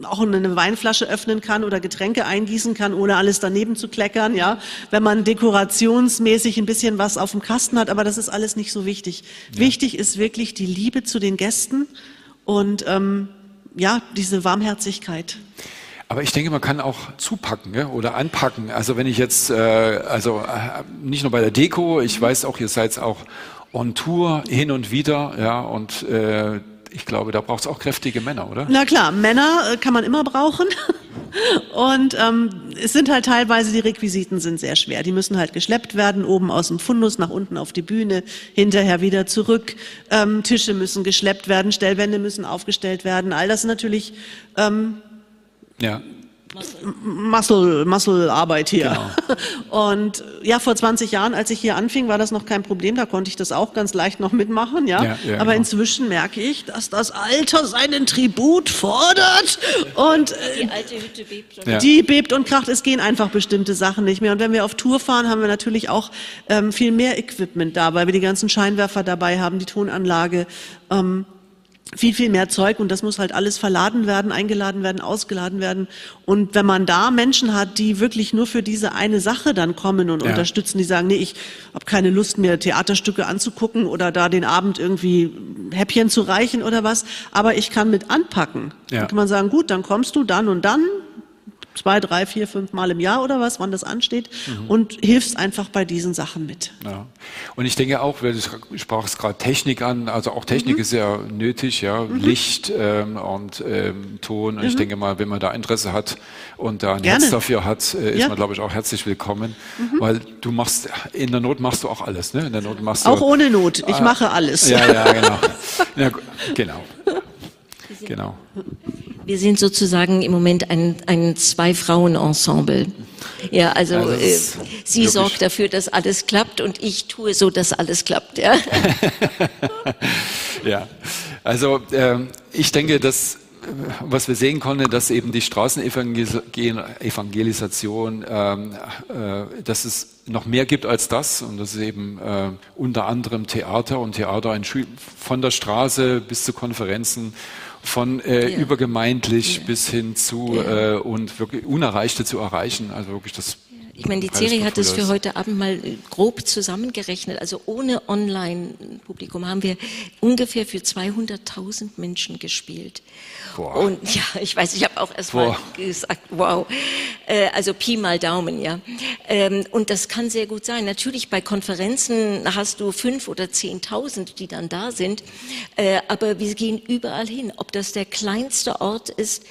auch eine Weinflasche öffnen kann oder Getränke eingießen kann, ohne alles daneben zu kleckern, ja. Wenn man dekorationsmäßig ein bisschen was auf dem Kasten hat, aber das ist alles nicht so wichtig. Ja. Wichtig ist wirklich die Liebe zu den Gästen und ähm, ja, diese Warmherzigkeit. Aber ich denke, man kann auch zupacken ja, oder anpacken. Also wenn ich jetzt, äh, also äh, nicht nur bei der Deko, ich weiß auch, ihr seid auch on Tour hin und wieder, ja, und äh, ich glaube, da braucht es auch kräftige Männer, oder? Na klar, Männer äh, kann man immer brauchen. Und ähm, es sind halt teilweise, die Requisiten sind sehr schwer. Die müssen halt geschleppt werden, oben aus dem Fundus nach unten auf die Bühne, hinterher wieder zurück. Ähm, Tische müssen geschleppt werden, Stellwände müssen aufgestellt werden. All das natürlich ähm, ja. Muscle, Muscle Arbeit hier. Genau. Und ja, vor 20 Jahren, als ich hier anfing, war das noch kein Problem. Da konnte ich das auch ganz leicht noch mitmachen, ja. ja, ja Aber genau. inzwischen merke ich, dass das Alter seinen Tribut fordert und äh, die alte Hütte bebt. Und Die bebt und kracht. Es gehen einfach bestimmte Sachen nicht mehr. Und wenn wir auf Tour fahren, haben wir natürlich auch ähm, viel mehr Equipment da, weil wir die ganzen Scheinwerfer dabei haben, die Tonanlage. Ähm, viel, viel mehr Zeug und das muss halt alles verladen werden, eingeladen werden, ausgeladen werden. Und wenn man da Menschen hat, die wirklich nur für diese eine Sache dann kommen und ja. unterstützen, die sagen, nee, ich habe keine Lust mehr, Theaterstücke anzugucken oder da den Abend irgendwie Häppchen zu reichen oder was, aber ich kann mit anpacken. Ja. Dann kann man sagen, gut, dann kommst du dann und dann, zwei, drei, vier, fünf Mal im Jahr oder was, wann das ansteht mhm. und hilfst einfach bei diesen Sachen mit. Ja. Und ich denke auch, weil du sprachst gerade Technik an, also auch Technik mhm. ist ja nötig, ja, mhm. Licht ähm, und ähm, Ton. Und ich mhm. denke mal, wenn man da Interesse hat und da ein Gerne. Herz dafür hat, äh, ist ja. man, glaube ich, auch herzlich willkommen, mhm. weil du machst, in der Not machst du auch alles, ne? In der Not machst du, auch ohne Not, ich äh, mache alles. Ja, ja, genau. ja, genau. Genau. Wir sind sozusagen im Moment ein, ein Zwei-Frauen-Ensemble. Ja, also, also äh, sie sorgt dafür, dass alles klappt und ich tue so, dass alles klappt. Ja, ja. also äh, ich denke, dass was wir sehen konnten, dass eben die Straßenevangelisation, ähm, äh, dass es noch mehr gibt als das und dass es eben äh, unter anderem Theater und Theater von der Straße bis zu Konferenzen von äh, ja. übergemeindlich ja. bis hin zu ja. äh, und wirklich Unerreichte zu erreichen. Also wirklich das ich meine, die Serie hat es für heute Abend mal äh, grob zusammengerechnet. Also ohne Online-Publikum haben wir ungefähr für 200.000 Menschen gespielt. Boah. Und ja, ich weiß, ich habe auch erst Boah. mal gesagt, wow. Äh, also Pi mal Daumen, ja. Ähm, und das kann sehr gut sein. Natürlich bei Konferenzen hast du fünf oder zehntausend, die dann da sind. Äh, aber wir gehen überall hin, ob das der kleinste Ort ist.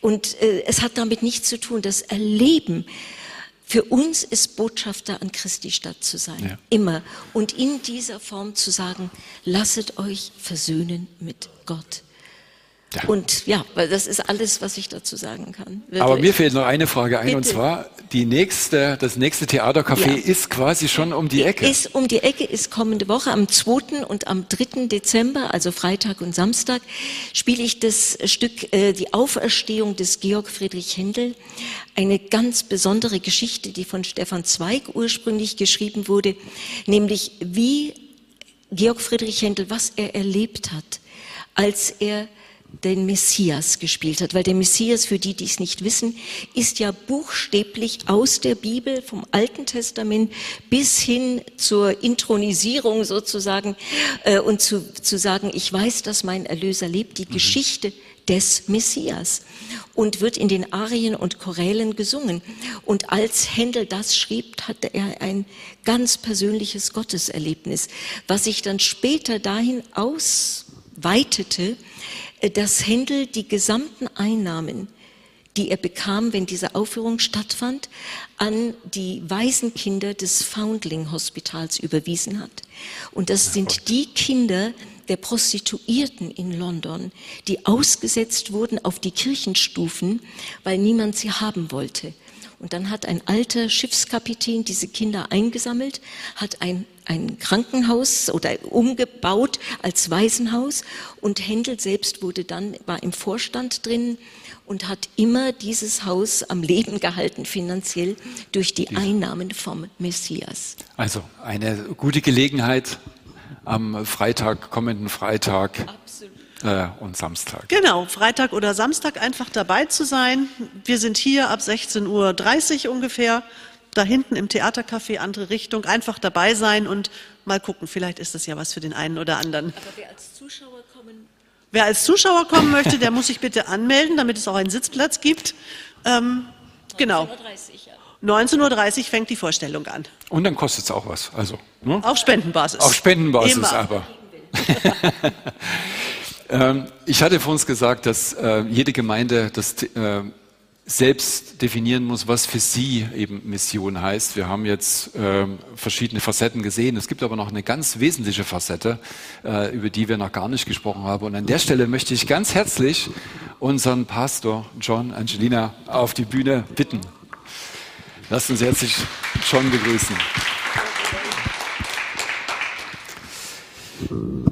Und äh, es hat damit nichts zu tun. Das Erleben für uns ist Botschafter an Christi Stadt zu sein. Ja. Immer. Und in dieser Form zu sagen, lasset euch versöhnen mit Gott. Ja. Und ja, weil das ist alles, was ich dazu sagen kann. Wirklich. Aber mir fehlt noch eine Frage ein, Bitte. und zwar die nächste, das nächste Theatercafé ja. ist quasi schon um die Ecke. Ist um die Ecke, ist kommende Woche am 2. und am 3. Dezember, also Freitag und Samstag, spiele ich das Stück äh, Die Auferstehung des Georg Friedrich Händel. Eine ganz besondere Geschichte, die von Stefan Zweig ursprünglich geschrieben wurde, nämlich wie Georg Friedrich Händel, was er erlebt hat, als er den Messias gespielt hat, weil der Messias, für die, die es nicht wissen, ist ja buchstäblich aus der Bibel, vom Alten Testament bis hin zur Intronisierung sozusagen äh, und zu, zu sagen, ich weiß, dass mein Erlöser lebt, die mhm. Geschichte des Messias und wird in den Arien und Chorälen gesungen. Und als Händel das schrieb, hatte er ein ganz persönliches Gotteserlebnis, was sich dann später dahin ausweitete, dass Händel die gesamten Einnahmen, die er bekam, wenn diese Aufführung stattfand, an die Waisenkinder des Foundling Hospitals überwiesen hat. Und das sind die Kinder der Prostituierten in London, die ausgesetzt wurden auf die Kirchenstufen, weil niemand sie haben wollte. Und dann hat ein alter Schiffskapitän diese Kinder eingesammelt, hat ein, ein Krankenhaus oder umgebaut als Waisenhaus und Händel selbst wurde dann, war im Vorstand drin und hat immer dieses Haus am Leben gehalten, finanziell durch die Einnahmen vom Messias. Also eine gute Gelegenheit am Freitag, kommenden Freitag. Absolut äh, und Samstag. Genau, Freitag oder Samstag einfach dabei zu sein. Wir sind hier ab 16.30 Uhr ungefähr, da hinten im Theatercafé, andere Richtung, einfach dabei sein und mal gucken, vielleicht ist das ja was für den einen oder anderen. Aber wer als Zuschauer kommen, wer als Zuschauer kommen möchte, der muss sich bitte anmelden, damit es auch einen Sitzplatz gibt. Ähm, genau. 19.30 ja. 19.30 Uhr fängt die Vorstellung an. Und dann kostet es auch was. Also, ne? Auf Spendenbasis. Auf Spendenbasis Immer. aber. Ähm, ich hatte vor uns gesagt, dass äh, jede Gemeinde das äh, selbst definieren muss, was für sie eben Mission heißt. Wir haben jetzt äh, verschiedene Facetten gesehen. Es gibt aber noch eine ganz wesentliche Facette, äh, über die wir noch gar nicht gesprochen haben. Und an der Stelle möchte ich ganz herzlich unseren Pastor John Angelina auf die Bühne bitten. Lasst uns herzlich John begrüßen.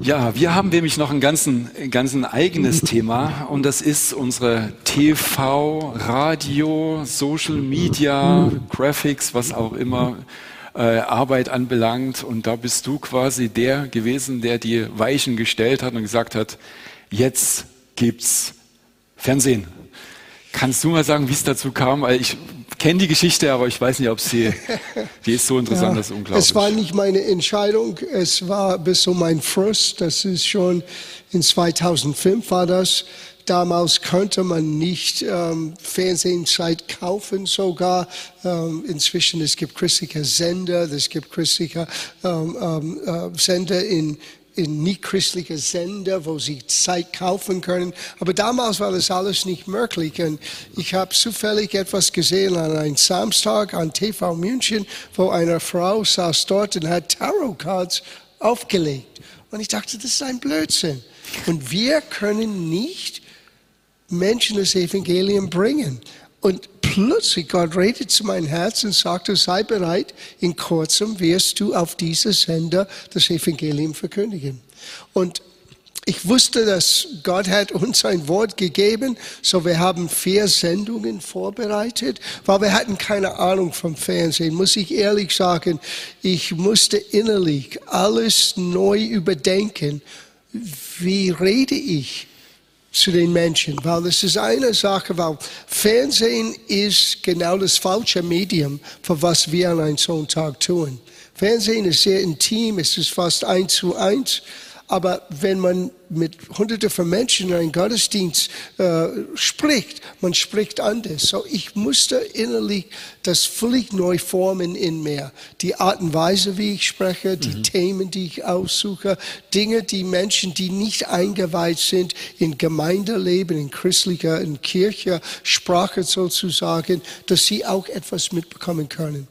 Ja, wir haben nämlich noch ein ganzen, ganzen eigenes Thema und das ist unsere TV, Radio, Social Media, Graphics, was auch immer äh, Arbeit anbelangt. Und da bist du quasi der gewesen, der die Weichen gestellt hat und gesagt hat, jetzt gibt's Fernsehen. Kannst du mal sagen, wie es dazu kam? Weil ich kenne die Geschichte, aber ich weiß nicht, ob sie, die ist so interessant, ja, das ist unglaublich. Es war nicht meine Entscheidung, es war bis so mein Frust, das ist schon in 2005 war das. Damals konnte man nicht ähm, Fernsehzeit kaufen sogar. Ähm, inzwischen es gibt christliche Sender, es gibt christliche ähm, ähm äh, Sender in in nicht-christliche Sender, wo sie Zeit kaufen können. Aber damals war das alles nicht möglich. Und ich habe zufällig etwas gesehen an einem Samstag an TV München, wo eine Frau saß dort und hat Tarot-Cards aufgelegt. Und ich dachte, das ist ein Blödsinn. Und wir können nicht Menschen das Evangelium bringen. Und plötzlich Gott redet zu meinem Herz und sagte, sei bereit, in kurzem wirst du auf dieser Sender das Evangelium verkündigen. Und ich wusste, dass Gott hat uns ein Wort gegeben, so wir haben vier Sendungen vorbereitet, weil wir hatten keine Ahnung vom Fernsehen, muss ich ehrlich sagen. Ich musste innerlich alles neu überdenken. Wie rede ich? Zu den Menschen, weil das ist eine Sache, weil Fernsehen ist genau das falsche Medium, für was wir an einem Sonntag tun. Fernsehen ist sehr intim, es ist fast eins zu eins. Aber wenn man mit Hunderten von Menschen in einem Gottesdienst äh, spricht, man spricht anders. So ich musste innerlich das völlig neu formen in mir. Die Art und Weise, wie ich spreche, die mhm. Themen, die ich aussuche, Dinge, die Menschen, die nicht eingeweiht sind in Gemeindeleben, in christlicher, in Kirche, Sprache sozusagen, dass sie auch etwas mitbekommen können.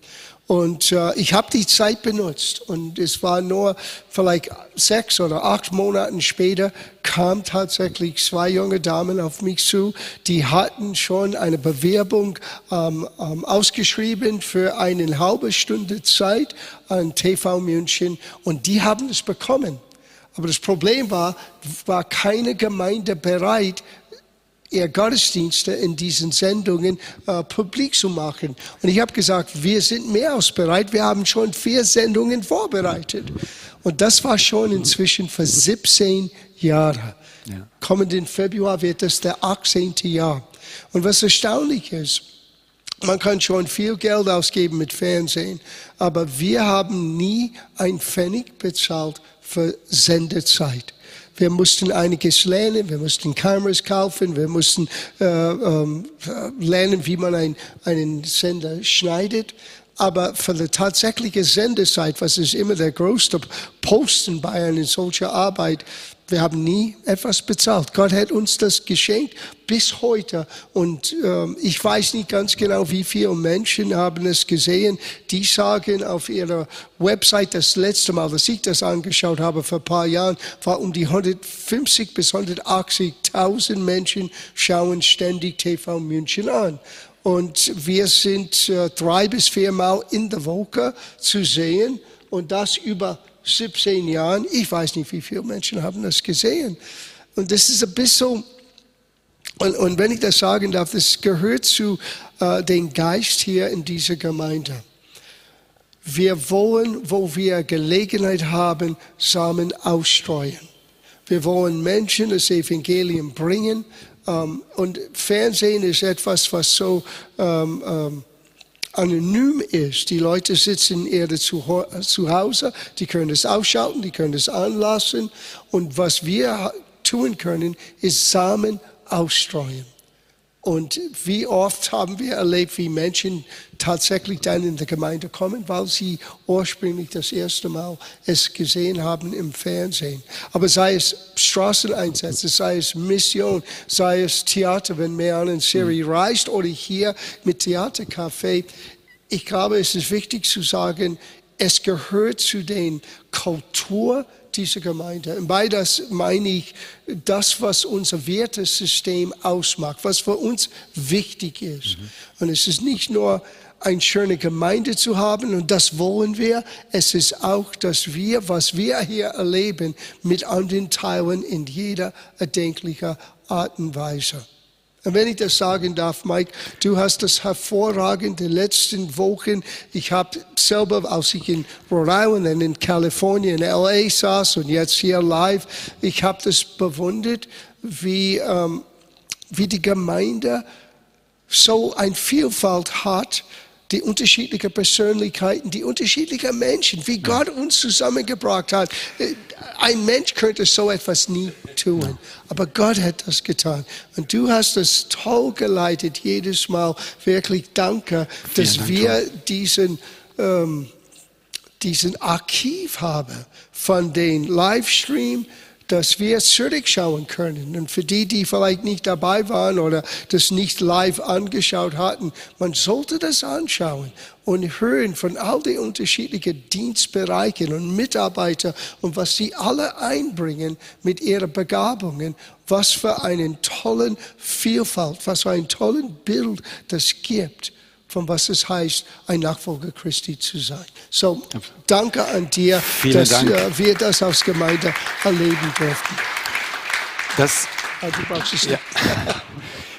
Und äh, ich habe die Zeit benutzt. Und es war nur vielleicht sechs oder acht Monate später kam tatsächlich zwei junge Damen auf mich zu, die hatten schon eine Bewerbung ähm, ähm, ausgeschrieben für eine halbe Stunde Zeit an TV München. Und die haben es bekommen. Aber das Problem war, war keine Gemeinde bereit, ihr Gottesdienste in diesen Sendungen äh, publik zu machen. Und ich habe gesagt, wir sind mehr als bereit. Wir haben schon vier Sendungen vorbereitet. Und das war schon inzwischen für 17 Jahre. Ja. Kommenden Februar wird das der 18. Jahr. Und was erstaunlich ist, man kann schon viel Geld ausgeben mit Fernsehen, aber wir haben nie ein Pfennig bezahlt für Sendezeit. Wir mussten einiges lernen, wir mussten Kameras kaufen, wir mussten äh, ähm, lernen, wie man ein, einen Sender schneidet. Aber für die tatsächliche Sendezeit, was ist immer der größte Posten bei einer solchen Arbeit, Wir haben nie etwas bezahlt. Gott hat uns das geschenkt bis heute. Und ähm, ich weiß nicht ganz genau, wie viele Menschen haben es gesehen. Die sagen auf ihrer Website, das letzte Mal, dass ich das angeschaut habe vor ein paar Jahren, war um die 150 bis 180.000 Menschen schauen ständig TV München an. Und wir sind äh, drei bis viermal in der Woche zu sehen und das über 17 Jahren. Ich weiß nicht, wie viele Menschen haben das gesehen. Und das ist ein bisschen, und, und wenn ich das sagen darf, das gehört zu äh, dem Geist hier in dieser Gemeinde. Wir wollen, wo wir Gelegenheit haben, Samen ausstreuen. Wir wollen Menschen das Evangelium bringen. Ähm, und Fernsehen ist etwas, was so ähm, ähm, anonym ist. Die Leute sitzen eher zu, zu Hause, die können es ausschalten, die können es anlassen. Und was wir tun können, ist Samen ausstreuen. Und wie oft haben wir erlebt, wie Menschen tatsächlich dann in der Gemeinde kommen, weil sie ursprünglich das erste Mal es gesehen haben im Fernsehen. Aber sei es Straßeneinsätze, sei es Mission, sei es Theater, wenn Meran in Serie mhm. reist oder hier mit Theatercafé. Ich glaube, es ist wichtig zu sagen, es gehört zu den Kultur dieser Gemeinde. Und bei das meine ich das, was unser Wertesystem ausmacht, was für uns wichtig ist. Mhm. Und es ist nicht nur eine schöne Gemeinde zu haben und das wollen wir. Es ist auch, dass wir, was wir hier erleben, mit anderen teilen in jeder erdenklicher Art und Weise. Und wenn ich das sagen darf, Mike, du hast das hervorragend in den letzten Wochen. Ich habe selber, als ich in Rhode Island und in Kalifornien, in LA saß und jetzt hier live, ich habe das bewundert, wie, ähm, wie die Gemeinde so eine Vielfalt hat die unterschiedlichen Persönlichkeiten, die unterschiedlichen Menschen, wie Gott uns zusammengebracht hat. Ein Mensch könnte so etwas nie tun, aber Gott hat das getan. Und du hast das toll geleitet jedes Mal. Wirklich danke, dass Dank, wir diesen, ähm, diesen Archiv haben von den Livestream, dass wir zurückschauen können. Und für die, die vielleicht nicht dabei waren oder das nicht live angeschaut hatten, man sollte das anschauen und hören von all den unterschiedlichen Dienstbereichen und Mitarbeitern und was sie alle einbringen mit ihren Begabungen. Was für einen tollen Vielfalt, was für ein tolles Bild das gibt von was es heißt, ein Nachfolger Christi zu sein. So, danke an dir, Vielen dass Dank. Äh, wir das als Gemeinde erleben durften. Das, ja.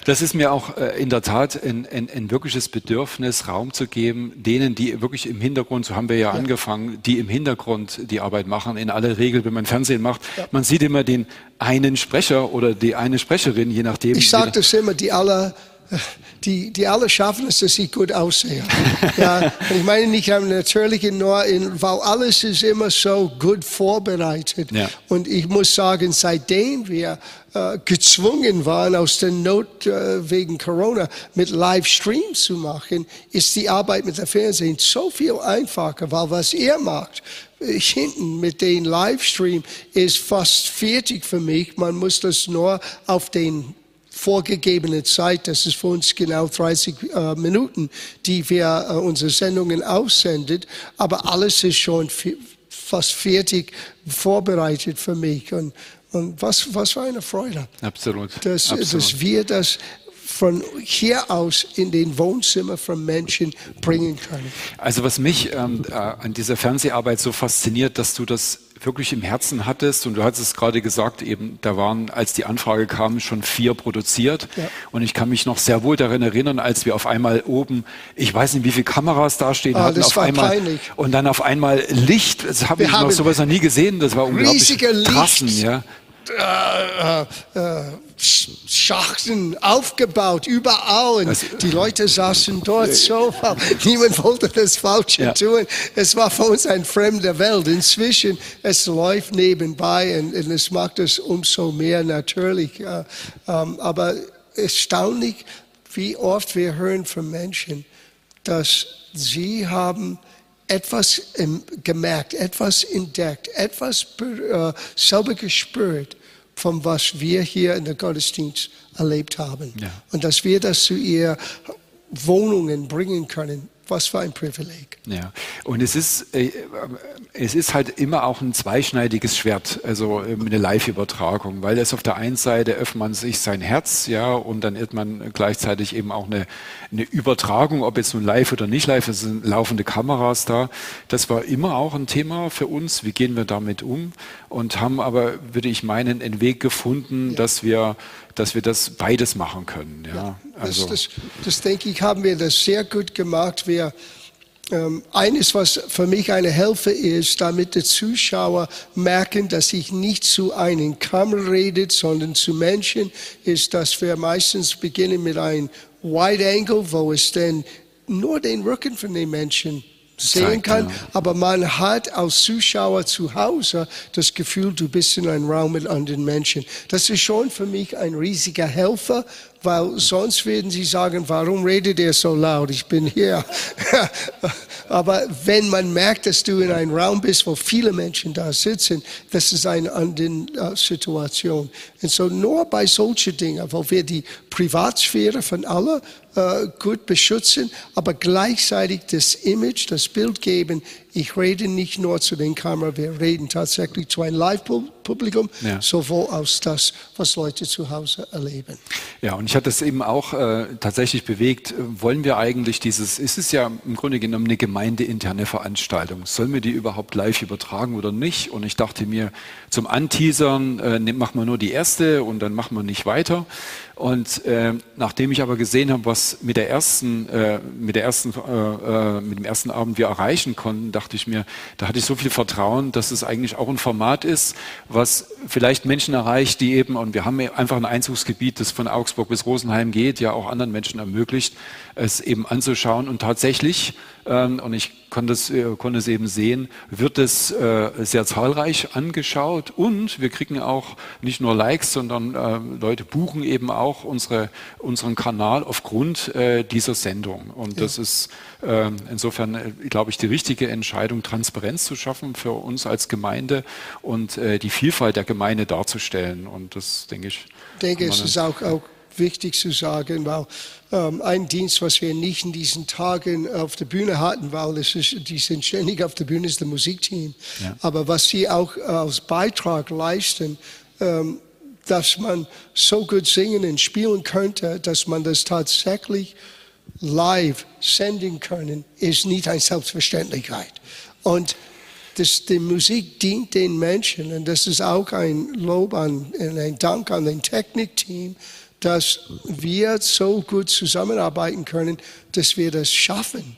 das ist mir auch äh, in der Tat ein, ein, ein, wirkliches Bedürfnis, Raum zu geben, denen, die wirklich im Hintergrund, so haben wir ja, ja, angefangen, die im Hintergrund die Arbeit machen. In aller Regel, wenn man Fernsehen macht, ja. man sieht immer den einen Sprecher oder die eine Sprecherin, je nachdem. Ich sage das immer, die alle die, die alle schaffen es, dass ich gut aussehe. ja, ich meine nicht natürlich nur, in, weil alles ist immer so gut vorbereitet. Ja. Und ich muss sagen, seitdem wir äh, gezwungen waren, aus der Not äh, wegen Corona mit Livestream zu machen, ist die Arbeit mit dem Fernsehen so viel einfacher, weil was ihr macht, äh, hinten mit dem Livestream ist fast fertig für mich. Man muss das nur auf den vorgegebene Zeit, das ist für uns genau 30 äh, Minuten, die wir äh, unsere Sendungen aussendet, aber alles ist schon fast fertig vorbereitet für mich und, und was, was für eine Freude. Absolut. Dass, Absolut. dass wir das von hier aus in den Wohnzimmer von Menschen bringen können. Also was mich ähm, äh, an dieser Fernseharbeit so fasziniert, dass du das wirklich im Herzen hattest und du hattest es gerade gesagt, eben da waren, als die Anfrage kam, schon vier produziert ja. und ich kann mich noch sehr wohl daran erinnern, als wir auf einmal oben, ich weiß nicht, wie viele Kameras da stehen ah, hatten, auf einmal peinlich. und dann auf einmal Licht, das habe ich noch sowas noch nie gesehen, das war unglaublich krassen, ja. Äh, äh, Schachten aufgebaut, überall. Und die Leute saßen dort so, niemand wollte das Falsche ja. tun. Es war für uns eine fremde Welt. Inzwischen, es läuft nebenbei und, und es macht es umso mehr natürlich. Äh, ähm, aber erstaunlich, wie oft wir hören von Menschen, dass sie haben etwas gemerkt, etwas entdeckt, etwas äh, selber gespürt, von was wir hier in der Gottesdienst erlebt haben. Ja. Und dass wir das zu ihr Wohnungen bringen können, was für ein Privileg. Ja, und es ist, äh, es ist halt immer auch ein zweischneidiges Schwert, also äh, eine Live-Übertragung, weil es auf der einen Seite öffnet man sich sein Herz, ja, und dann hat man gleichzeitig eben auch eine, eine Übertragung, ob jetzt nun live oder nicht live, es sind laufende Kameras da. Das war immer auch ein Thema für uns, wie gehen wir damit um und haben aber, würde ich meinen, einen Weg gefunden, ja. dass wir dass wir das beides machen können. Ja, ja also. das, das, das, denke ich, haben wir das sehr gut gemacht. Wir, ähm, eines, was für mich eine Hilfe ist, damit die Zuschauer merken, dass ich nicht zu einem Kamera rede, sondern zu Menschen, ist, dass wir meistens beginnen mit einem Wide Angle, wo es dann nur den Rücken von den Menschen sehen kann, aber man hat als Zuschauer zu Hause das Gefühl, du bist in einem Raum mit anderen Menschen. Das ist schon für mich ein riesiger Helfer, weil sonst würden sie sagen, warum redet er so laut? Ich bin hier. Aber wenn man merkt, dass du in einem Raum bist, wo viele Menschen da sitzen, das ist eine andere uh, Situation. Und so nur bei solchen Dingen, wo wir die Privatsphäre von allen uh, gut beschützen, aber gleichzeitig das Image, das Bild geben, ich rede nicht nur zu den Kameras, wir reden tatsächlich zu einem Live-Publikum, ja. sowohl aus das, was Leute zu Hause erleben. Ja, und ich hatte es eben auch äh, tatsächlich bewegt, wollen wir eigentlich dieses, ist es ja im Grunde genommen eine gemeindeinterne Veranstaltung, sollen wir die überhaupt live übertragen oder nicht? Und ich dachte mir, zum Anteasern äh, machen wir nur die erste und dann machen wir nicht weiter. Und äh, nachdem ich aber gesehen habe, was mit der ersten, äh, mit der ersten, äh, äh, mit dem ersten Abend wir erreichen konnten, dachte ich mir, da hatte ich so viel Vertrauen, dass es eigentlich auch ein Format ist, was vielleicht Menschen erreicht, die eben, und wir haben einfach ein Einzugsgebiet, das von Augsburg bis Rosenheim geht, ja auch anderen Menschen ermöglicht, es eben anzuschauen. Und tatsächlich, ähm, und ich konnte es, äh, konnte es eben sehen, wird es äh, sehr zahlreich angeschaut und wir kriegen auch nicht nur Likes, sondern äh, Leute buchen eben auch unsere, unseren Kanal aufgrund äh, dieser Sendung. Und ja. das ist ähm, insofern, äh, glaube ich, die richtige Entscheidung, Transparenz zu schaffen für uns als Gemeinde und äh, die Vielfalt der Gemeinde darzustellen. Und das denke ich. Ich denke, es ist auch, auch wichtig zu sagen, weil ähm, ein Dienst, was wir nicht in diesen Tagen auf der Bühne hatten, weil es ist, die sind ständig auf der Bühne, ist das Musikteam. Ja. Aber was sie auch als Beitrag leisten, ähm, dass man so gut singen und spielen könnte, dass man das tatsächlich live senden können, ist nicht eine Selbstverständlichkeit. Und das, die Musik dient den Menschen und das ist auch ein Lob an, ein Dank an den Technikteam, dass wir so gut zusammenarbeiten können, dass wir das schaffen,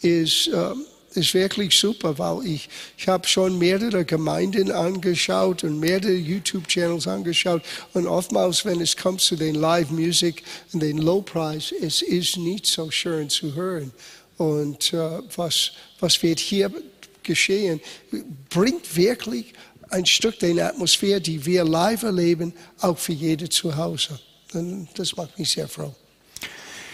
ist, äh, ist wirklich super, weil ich, ich habe schon mehrere Gemeinden angeschaut und mehrere YouTube-Channels angeschaut und oftmals, wenn es kommt zu den Live-Music und den Low-Price, es ist nicht so schön zu hören. Und äh, was, was wird hier geschehen, bringt wirklich ein Stück der Atmosphäre, die wir live erleben, auch für jede zu Hause. Und das macht mich sehr froh.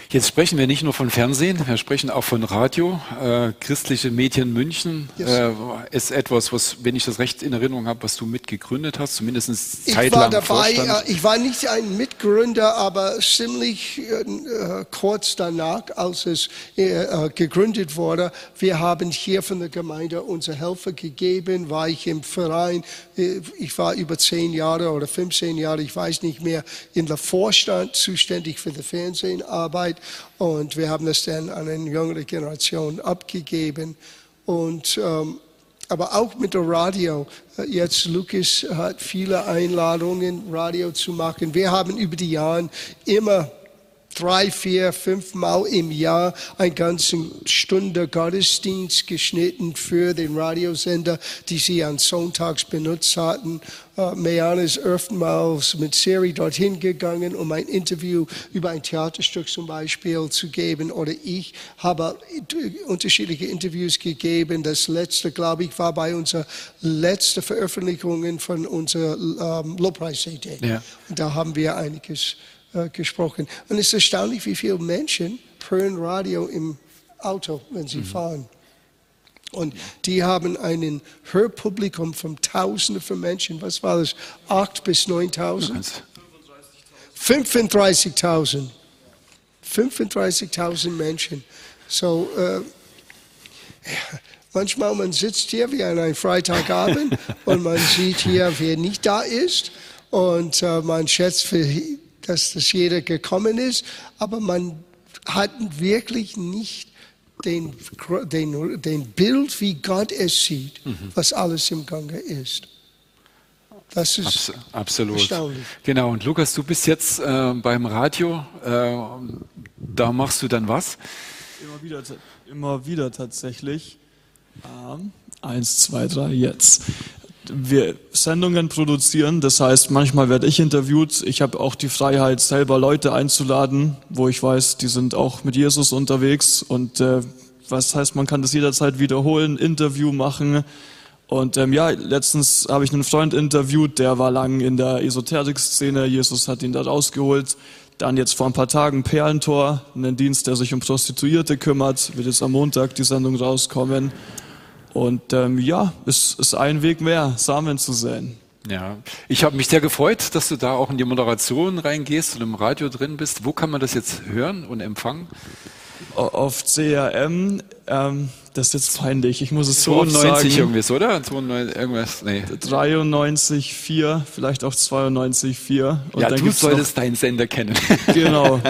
Jetzt sprechen wir nicht nur von Fernsehen, wir sprechen auch von Radio. Äh, Christliche Medien München yes. äh, ist etwas, was, wenn ich das recht in Erinnerung habe, was du mitgegründet hast, zumindest zeitlang Ich war dabei, Vorstand. Äh, ich war nicht ein Mitgründer, aber ziemlich äh, kurz danach, als es äh, gegründet wurde. Wir haben hier von der Gemeinde unsere Helfer gegeben, war ich im Verein, äh, ich war über zehn Jahre oder 15 Jahre, ich weiß nicht mehr, in der Vorstand zuständig für die Fernsehenarbeit. Zeit und wir haben das dann an eine jüngere Generation abgegeben. Und, ähm, aber auch mit dem Radio. Jetzt Lukas hat viele Einladungen, Radio zu machen. Wir haben über die Jahre immer drei, vier, fünf Mal im Jahr eine ganze Stunde Gottesdienst geschnitten für den Radiosender, die sie an Sonntags benutzt hatten. Uh, Meana ist öftermals mit Siri dorthin gegangen, um ein Interview über ein Theaterstück zum Beispiel zu geben. Oder ich habe unterschiedliche Interviews gegeben. Das letzte, glaube ich, war bei unserer letzten Veröffentlichung von unserer um, Lobpreis-CD. Ja. Und da haben wir einiges äh, gesprochen. Und es ist erstaunlich, wie viele Menschen hören Radio im Auto, wenn sie mhm. fahren. Und die haben einen Hörpublikum von Tausenden von Menschen. Was war das? Acht bis 9.000? 35.000. 35.000 Menschen. So, äh, manchmal man sitzt hier wie an einem Freitagabend und man sieht hier, wer nicht da ist und äh, man schätzt, für, dass das jeder gekommen ist, aber man hat wirklich nicht den, den, den Bild, wie Gott es sieht, mhm. was alles im Gange ist. Das ist Abs absolut. Erstaunlich. Genau, und Lukas, du bist jetzt äh, beim Radio. Äh, da machst du dann was? Immer wieder, immer wieder tatsächlich. Ähm, eins, zwei, drei, jetzt. Wir Sendungen produzieren, das heißt, manchmal werde ich interviewt. Ich habe auch die Freiheit, selber Leute einzuladen, wo ich weiß, die sind auch mit Jesus unterwegs. Und äh, was heißt, man kann das jederzeit wiederholen, Interview machen und ähm, ja, letztens habe ich einen Freund interviewt, der war lang in der Esoterik-Szene. Jesus hat ihn da rausgeholt. Dann jetzt vor ein paar Tagen Perlentor, einen Dienst, der sich um Prostituierte kümmert, wird jetzt am Montag die Sendung rauskommen. Und ähm, ja, es ist ein Weg mehr, Samen zu säen. Ja, ich habe mich sehr gefreut, dass du da auch in die Moderation reingehst und im Radio drin bist. Wo kann man das jetzt hören und empfangen? Auf CRM. Ähm, das ist jetzt peinlich. Ich muss es 92 so sagen. irgendwas, oder? 92 irgendwas, nee. 93,4, vielleicht auch 92,4. Und ja, dann du solltest noch, deinen Sender kennen. Genau.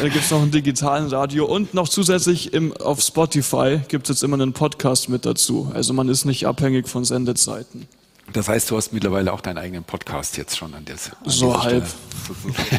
da gibt es noch ein digitalen Radio und noch zusätzlich im, auf Spotify gibt es jetzt immer einen Podcast mit dazu. Also man ist nicht abhängig von Sendezeiten. Das heißt, du hast mittlerweile auch deinen eigenen Podcast jetzt schon an der an So halb.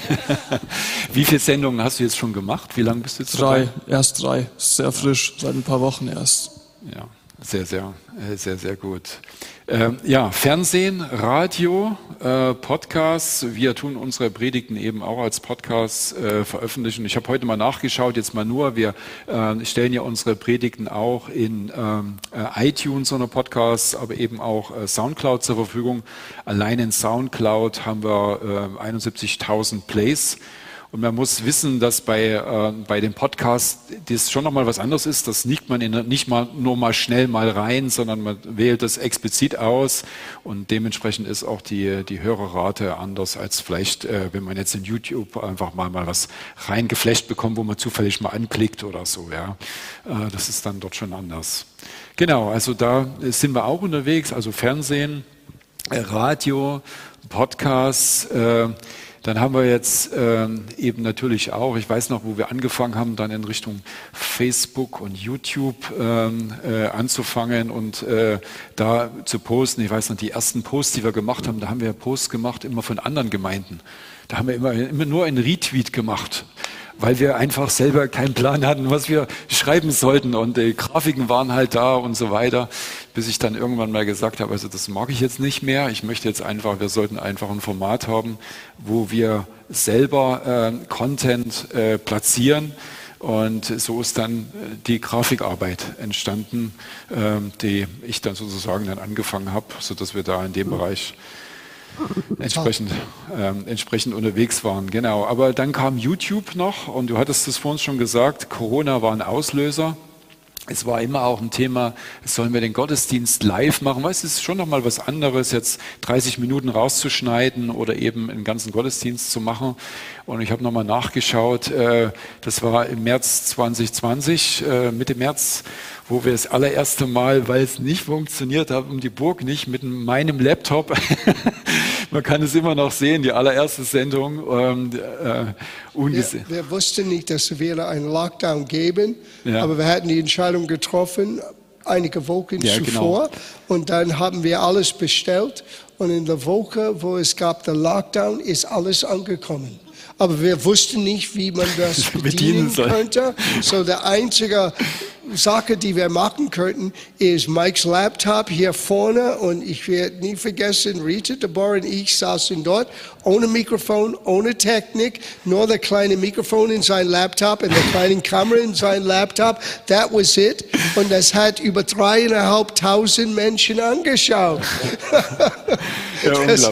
Wie viele Sendungen hast du jetzt schon gemacht? Wie lange bist du jetzt Drei, dabei? erst drei. Sehr frisch, seit ein paar Wochen erst. Ja, sehr, sehr, äh, sehr, sehr gut. Ähm, ja, Fernsehen, Radio, äh, Podcasts. Wir tun unsere Predigten eben auch als Podcasts äh, veröffentlichen. Ich habe heute mal nachgeschaut, jetzt mal nur. Wir äh, stellen ja unsere Predigten auch in ähm, äh, iTunes, eine Podcasts, aber eben auch äh, Soundcloud zur Verfügung. Allein in Soundcloud haben wir 71.000 Plays. Und man muss wissen, dass bei, äh, bei dem Podcast das schon nochmal was anderes ist. Das nickt man in, nicht mal nur mal schnell mal rein, sondern man wählt das explizit aus und dementsprechend ist auch die, die Hörerrate anders als vielleicht, äh, wenn man jetzt in YouTube einfach mal, mal was reingeflecht bekommt, wo man zufällig mal anklickt oder so. Ja, äh, Das ist dann dort schon anders. Genau, also da sind wir auch unterwegs, also Fernsehen, äh, Radio, Podcasts. Äh, dann haben wir jetzt ähm, eben natürlich auch, ich weiß noch, wo wir angefangen haben, dann in Richtung Facebook und YouTube ähm, äh, anzufangen und äh, da zu posten. Ich weiß noch, die ersten Posts, die wir gemacht haben, da haben wir Posts gemacht immer von anderen Gemeinden. Da haben wir immer, immer nur einen Retweet gemacht weil wir einfach selber keinen Plan hatten, was wir schreiben sollten. Und die Grafiken waren halt da und so weiter, bis ich dann irgendwann mal gesagt habe, also das mag ich jetzt nicht mehr. Ich möchte jetzt einfach, wir sollten einfach ein Format haben, wo wir selber äh, Content äh, platzieren. Und so ist dann äh, die Grafikarbeit entstanden, äh, die ich dann sozusagen dann angefangen habe, sodass wir da in dem Bereich entsprechend, ähm, entsprechend unterwegs waren. Genau. Aber dann kam YouTube noch und du hattest es vorhin schon gesagt, Corona war ein Auslöser. Es war immer auch ein Thema, sollen wir den Gottesdienst live machen? Weißt, es ist schon nochmal was anderes, jetzt 30 Minuten rauszuschneiden oder eben einen ganzen Gottesdienst zu machen. Und ich habe nochmal nachgeschaut, äh, das war im März 2020, äh, Mitte März wo wir das allererste Mal, weil es nicht funktioniert hat, um die Burg nicht, mit meinem Laptop, man kann es immer noch sehen, die allererste Sendung, ähm, äh, ungesehen. Wir, wir, wussten nicht, dass es wieder einen Lockdown geben, ja. aber wir hatten die Entscheidung getroffen, einige Wochen ja, zuvor, genau. und dann haben wir alles bestellt und in der Woche, wo es gab den Lockdown, ist alles angekommen aber wir wussten nicht, wie man das bedienen, bedienen könnte. So der einzige Sache, die wir machen könnten, ist Mikes Laptop hier vorne und ich werde nie vergessen, Rita, Deborah und ich saßen dort ohne Mikrofon, ohne Technik, nur der kleine Mikrofon in sein Laptop und der kleine Kamera in sein Laptop. That was it. Und das hat über dreieinhalbtausend Menschen angeschaut. ja, das,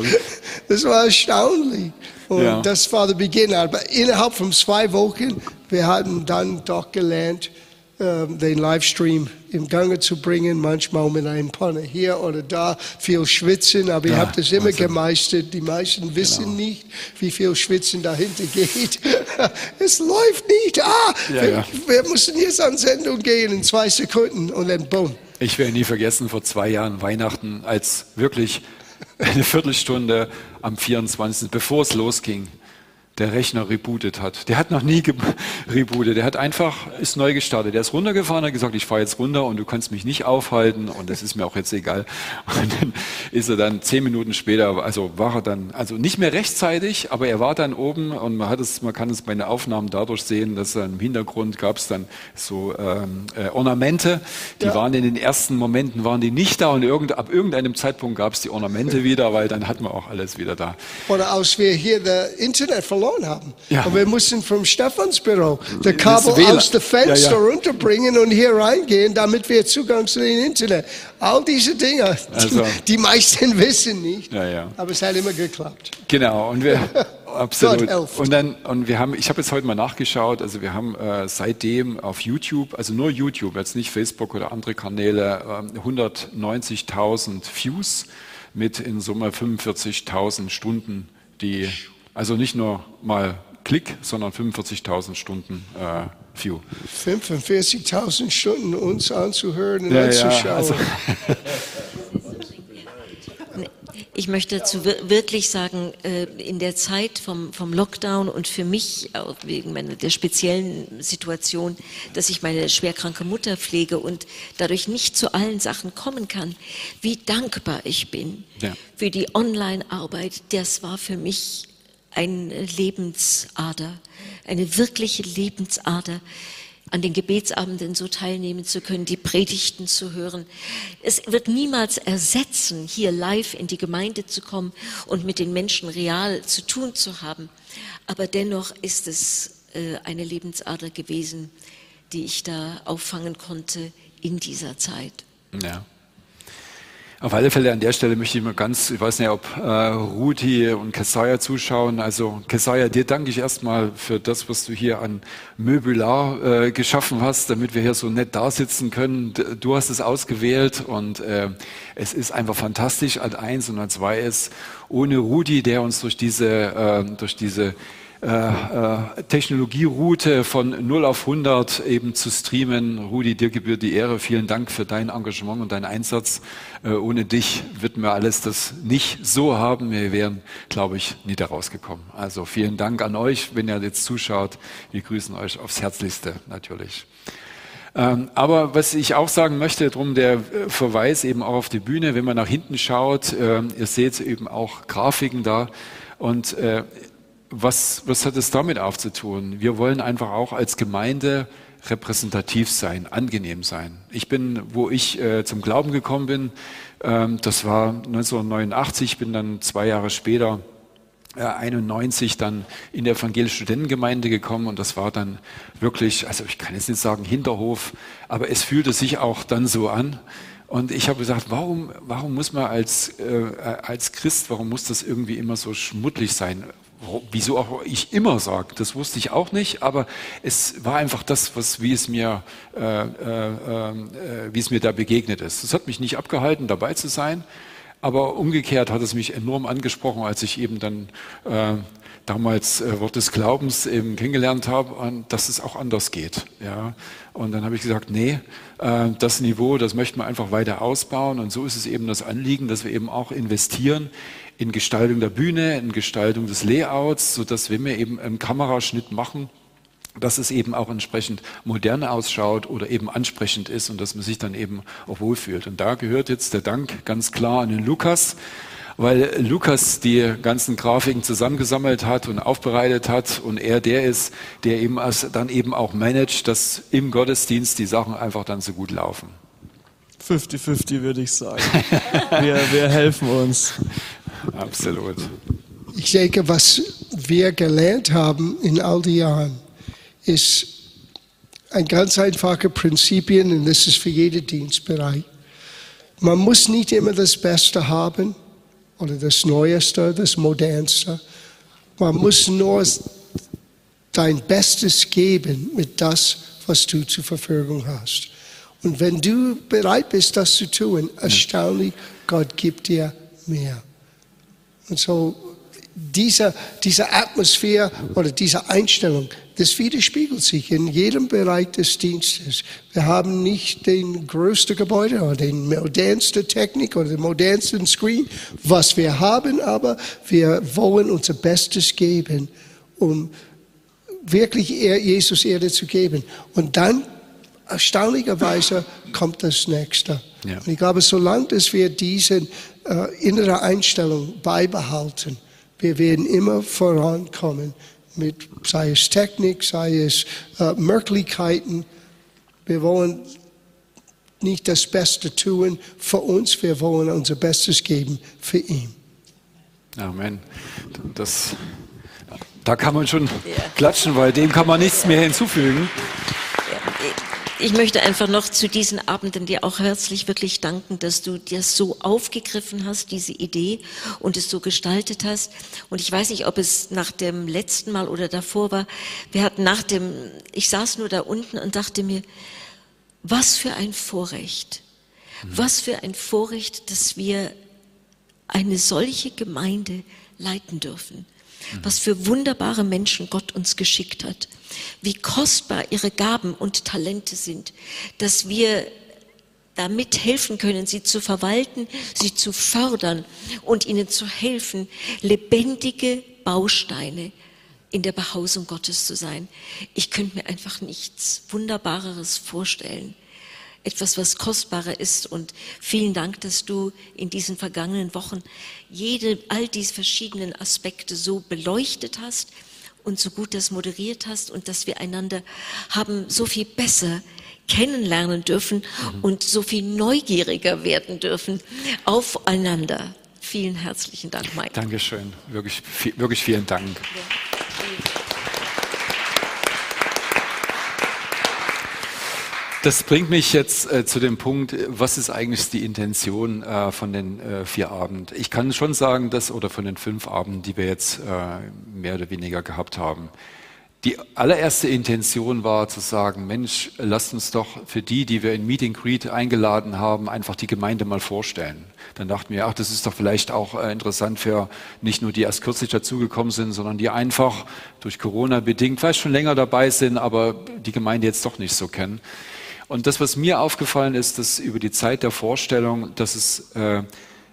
das war erstaunlich. Und ja. das war der Beginn. Aber innerhalb von zwei Wochen, wir hatten dann doch gelernt, den Livestream im Gange zu bringen, manchmal mit einem Panne hier oder da, viel schwitzen, aber ja, ihr habt es immer Wahnsinn. gemeistert. Die meisten wissen genau. nicht, wie viel Schwitzen dahinter geht. es läuft nicht. Ah, ja, wir, ja. wir müssen jetzt an Sendung gehen in zwei Sekunden und dann boom. Ich werde nie vergessen, vor zwei Jahren Weihnachten, als wirklich eine Viertelstunde am 24., bevor es losging, der Rechner rebootet hat. Der hat noch nie rebootet. Der hat einfach, ist neu gestartet. Der ist runtergefahren, hat gesagt, ich fahre jetzt runter und du kannst mich nicht aufhalten und das ist mir auch jetzt egal. Und dann ist er dann zehn Minuten später, also war er dann, also nicht mehr rechtzeitig, aber er war dann oben und man hat es, man kann es bei den Aufnahmen dadurch sehen, dass im Hintergrund gab es dann so ähm, äh, Ornamente. Die ja. waren in den ersten Momenten waren die nicht da und irgend, ab irgendeinem Zeitpunkt gab es die Ornamente wieder, weil dann hatten wir auch alles wieder da. Oder als wir hier das Internet verloren verloren haben. Ja. Und wir mussten vom Stephansbüro der Kabel aus dem Fenster ja, ja. runterbringen und hier reingehen, damit wir Zugang zu dem Internet. All diese Dinge, also. die, die, meisten wissen nicht. Aber es hat immer geklappt. Genau. Und wir, Absolut. Und dann und wir haben, ich habe jetzt heute mal nachgeschaut. Also wir haben äh, seitdem auf YouTube, also nur YouTube, jetzt nicht Facebook oder andere Kanäle, äh, 190.000 Views mit in Summe 45.000 Stunden, die also nicht nur mal Klick, sondern 45.000 Stunden äh, View. 45.000 Stunden uns anzuhören und ja, anzuschauen. Ja, also ich möchte dazu wirklich sagen, äh, in der Zeit vom, vom Lockdown und für mich auch wegen meiner, der speziellen Situation, dass ich meine schwerkranke Mutter pflege und dadurch nicht zu allen Sachen kommen kann, wie dankbar ich bin ja. für die Online-Arbeit. Das war für mich eine Lebensader, eine wirkliche Lebensader, an den Gebetsabenden so teilnehmen zu können, die Predigten zu hören. Es wird niemals ersetzen, hier live in die Gemeinde zu kommen und mit den Menschen real zu tun zu haben. Aber dennoch ist es äh, eine Lebensader gewesen, die ich da auffangen konnte in dieser Zeit. Ja. Auf alle Fälle an der Stelle möchte ich mal ganz, ich weiß nicht, ob äh, Rudi und Kesaya zuschauen. Also Kesaya, dir danke ich erstmal für das, was du hier an Möbular äh, geschaffen hast, damit wir hier so nett da sitzen können. Du hast es ausgewählt und äh, es ist einfach fantastisch. Ad eins und ad zwei ist ohne Rudi, der uns durch diese, äh, durch diese äh, äh, Technologieroute von 0 auf 100 eben zu streamen. Rudi, dir gebührt die Ehre. Vielen Dank für dein Engagement und deinen Einsatz. Äh, ohne dich würden wir alles das nicht so haben. Wir wären, glaube ich, nie da rausgekommen. Also vielen Dank an euch, wenn ihr jetzt zuschaut. Wir grüßen euch aufs Herzlichste natürlich. Ähm, aber was ich auch sagen möchte, drum der Verweis eben auch auf die Bühne, wenn man nach hinten schaut, ihr seht eben auch Grafiken da und was, was hat es damit aufzutun? Wir wollen einfach auch als Gemeinde repräsentativ sein, angenehm sein. Ich bin, wo ich äh, zum Glauben gekommen bin, ähm, das war 1989, bin dann zwei Jahre später, äh, 91, dann in der evangelische Studentengemeinde gekommen und das war dann wirklich, also ich kann jetzt nicht sagen Hinterhof, aber es fühlte sich auch dann so an. Und ich habe gesagt, warum, warum muss man als, äh, als Christ, warum muss das irgendwie immer so schmuddelig sein? Wieso auch ich immer sage, das wusste ich auch nicht, aber es war einfach das, was, wie, es mir, äh, äh, äh, wie es mir da begegnet ist. Das hat mich nicht abgehalten, dabei zu sein, aber umgekehrt hat es mich enorm angesprochen, als ich eben dann äh, damals äh, Wort des Glaubens eben kennengelernt habe, dass es auch anders geht. Ja. Und dann habe ich gesagt, nee, äh, das Niveau, das möchten wir einfach weiter ausbauen. Und so ist es eben das Anliegen, dass wir eben auch investieren in Gestaltung der Bühne, in Gestaltung des Layouts, sodass wenn wir eben einen Kameraschnitt machen, dass es eben auch entsprechend modern ausschaut oder eben ansprechend ist und dass man sich dann eben auch wohlfühlt. Und da gehört jetzt der Dank ganz klar an den Lukas, weil Lukas die ganzen Grafiken zusammengesammelt hat und aufbereitet hat und er der ist, der eben dann eben auch managt, dass im Gottesdienst die Sachen einfach dann so gut laufen. 50-50 würde ich sagen. wir, wir helfen uns. Absolut. Ich denke, was wir gelernt haben in all den Jahren, ist ein ganz einfache Prinzipien und das ist für jeden Dienstbereich. Man muss nicht immer das Beste haben oder das Neueste, das Modernste. Man muss nur dein Bestes geben mit das, was du zur Verfügung hast. Und wenn du bereit bist, das zu tun, erstaunlich, Gott gibt dir mehr. Und so diese, diese Atmosphäre oder diese Einstellung, das widerspiegelt sich in jedem Bereich des Dienstes. Wir haben nicht den größten Gebäude oder den modernste Technik oder den modernsten Screen, was wir haben, aber wir wollen unser Bestes geben, um wirklich Jesus Erde zu geben. Und dann erstaunlicherweise kommt das Nächste. Ja. Und ich glaube, solange dass wir diese äh, innere Einstellung beibehalten, wir werden immer vorankommen mit, sei es Technik, sei es äh, Möglichkeiten. Wir wollen nicht das Beste tun für uns, wir wollen unser Bestes geben für ihn. Amen. Das, da kann man schon ja. klatschen, weil dem kann man nichts mehr hinzufügen. Ich möchte einfach noch zu diesen Abenden dir auch herzlich wirklich danken, dass du dir so aufgegriffen hast, diese Idee und es so gestaltet hast. Und ich weiß nicht, ob es nach dem letzten Mal oder davor war. Wir hatten nach dem, ich saß nur da unten und dachte mir, was für ein Vorrecht. Was für ein Vorrecht, dass wir eine solche Gemeinde leiten dürfen was für wunderbare Menschen Gott uns geschickt hat, wie kostbar ihre Gaben und Talente sind, dass wir damit helfen können, sie zu verwalten, sie zu fördern und ihnen zu helfen, lebendige Bausteine in der Behausung Gottes zu sein. Ich könnte mir einfach nichts Wunderbareres vorstellen etwas, was kostbarer ist. Und vielen Dank, dass du in diesen vergangenen Wochen jede, all diese verschiedenen Aspekte so beleuchtet hast und so gut das moderiert hast und dass wir einander haben so viel besser kennenlernen dürfen mhm. und so viel neugieriger werden dürfen aufeinander. Vielen herzlichen Dank, Mike. Dankeschön. Wirklich, wirklich vielen Dank. Ja. Das bringt mich jetzt äh, zu dem Punkt, was ist eigentlich die Intention äh, von den äh, vier Abenden? Ich kann schon sagen, dass, oder von den fünf Abenden, die wir jetzt äh, mehr oder weniger gehabt haben, die allererste Intention war zu sagen, Mensch, lasst uns doch für die, die wir in Meeting Greet eingeladen haben, einfach die Gemeinde mal vorstellen. Dann dachten wir, ach, das ist doch vielleicht auch äh, interessant für nicht nur die erst kürzlich dazugekommen sind, sondern die einfach durch Corona bedingt, vielleicht schon länger dabei sind, aber die Gemeinde jetzt doch nicht so kennen. Und das, was mir aufgefallen ist, dass über die Zeit der Vorstellung, dass es äh,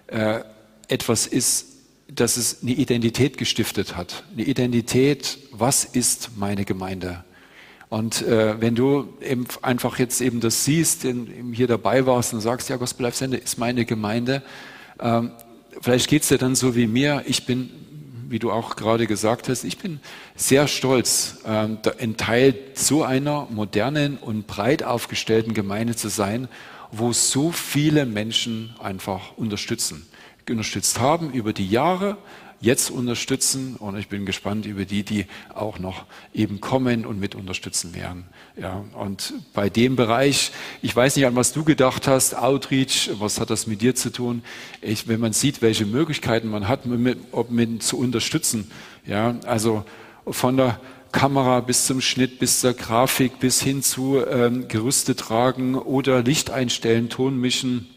äh, etwas ist, dass es eine Identität gestiftet hat. Eine Identität, was ist meine Gemeinde? Und äh, wenn du eben einfach jetzt eben das siehst, in, hier dabei warst und sagst, ja, Gospel Life Sende ist meine Gemeinde, ähm, vielleicht geht es dir dann so wie mir, ich bin wie du auch gerade gesagt hast, ich bin sehr stolz, ähm, ein Teil so einer modernen und breit aufgestellten Gemeinde zu sein, wo so viele Menschen einfach unterstützen, unterstützt haben über die Jahre, jetzt unterstützen und ich bin gespannt über die, die auch noch eben kommen und mit unterstützen werden. Ja, und bei dem Bereich, ich weiß nicht, an was du gedacht hast, Outreach, was hat das mit dir zu tun? Ich, wenn man sieht, welche Möglichkeiten man hat, mit, ob mit zu unterstützen, ja, also von der Kamera bis zum Schnitt, bis zur Grafik, bis hin zu ähm, Gerüste tragen oder Licht einstellen, Ton mischen,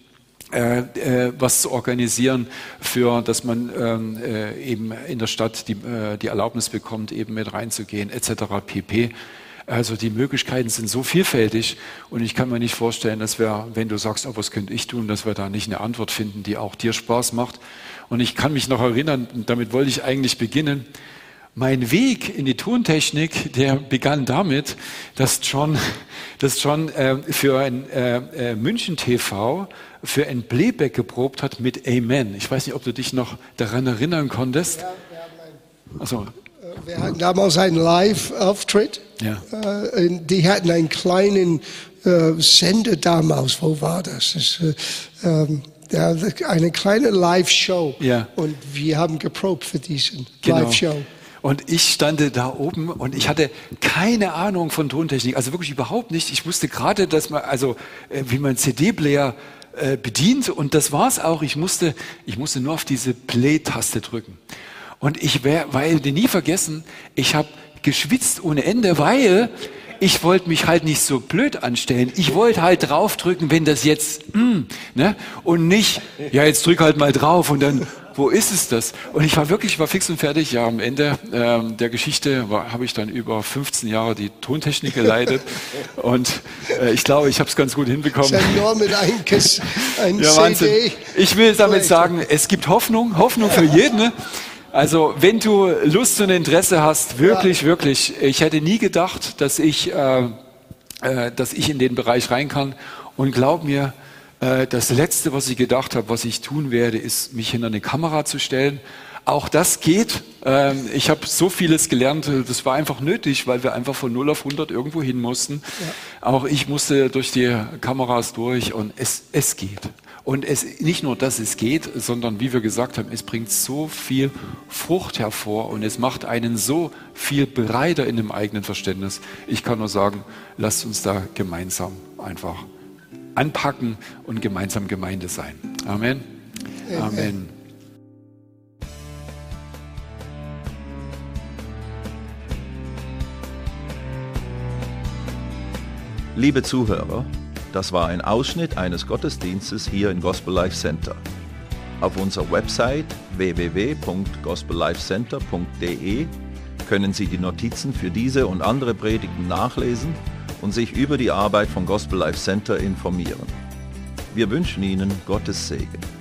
äh, äh, was zu organisieren, für dass man ähm, äh, eben in der Stadt die, äh, die Erlaubnis bekommt, eben mit reinzugehen, etc. pp. Also die Möglichkeiten sind so vielfältig und ich kann mir nicht vorstellen, dass wir, wenn du sagst, oh, was könnte ich tun, dass wir da nicht eine Antwort finden, die auch dir Spaß macht. Und ich kann mich noch erinnern, damit wollte ich eigentlich beginnen, mein Weg in die Tontechnik, der begann damit, dass John, dass John äh, für ein äh, äh München TV für ein Playback geprobt hat mit Amen. Ich weiß nicht, ob du dich noch daran erinnern konntest. Ja, wir, also, wir hatten damals einen Live-Auftritt. Ja. Äh, die hatten einen kleinen äh, Sender damals. Wo war das? das äh, ähm, eine kleine Live-Show. Ja. Und wir haben geprobt für diesen genau. Live-Show. Und ich stand da oben und ich hatte keine Ahnung von Tontechnik, also wirklich überhaupt nicht. Ich wusste gerade, dass man, also wie man CD-Player äh, bedient und das war's auch. Ich musste, ich musste nur auf diese Play-Taste drücken. Und ich werde nie vergessen, ich habe geschwitzt ohne Ende, weil ich wollte mich halt nicht so blöd anstellen. Ich wollte halt draufdrücken, wenn das jetzt, mm, ne? Und nicht, ja, jetzt drück halt mal drauf und dann, wo ist es das? Und ich war wirklich, war fix und fertig. Ja, am Ende ähm, der Geschichte habe ich dann über 15 Jahre die Tontechnik geleitet und äh, ich glaube, ich habe es ganz gut hinbekommen. Mit einem Kiss, ein ja, Wahnsinn. Ich will damit sagen, es gibt Hoffnung, Hoffnung für jeden. Ne? Also wenn du Lust und Interesse hast, wirklich, ja. wirklich, ich hätte nie gedacht, dass ich, äh, äh, dass ich in den Bereich rein kann. Und glaub mir, das Letzte, was ich gedacht habe, was ich tun werde, ist, mich hinter eine Kamera zu stellen. Auch das geht. Ähm, ich habe so vieles gelernt, das war einfach nötig, weil wir einfach von 0 auf 100 irgendwo hin mussten. Ja. Auch ich musste durch die Kameras durch und es, es geht. Und es, nicht nur, dass es geht, sondern wie wir gesagt haben, es bringt so viel Frucht hervor und es macht einen so viel breiter in dem eigenen Verständnis. Ich kann nur sagen, lasst uns da gemeinsam einfach anpacken und gemeinsam Gemeinde sein. Amen. Amen. Liebe Zuhörer, das war ein Ausschnitt eines Gottesdienstes hier im Gospel Life Center. Auf unserer Website www.gospellifecenter.de können Sie die Notizen für diese und andere Predigten nachlesen und sich über die Arbeit von Gospel Life Center informieren. Wir wünschen Ihnen Gottes Segen.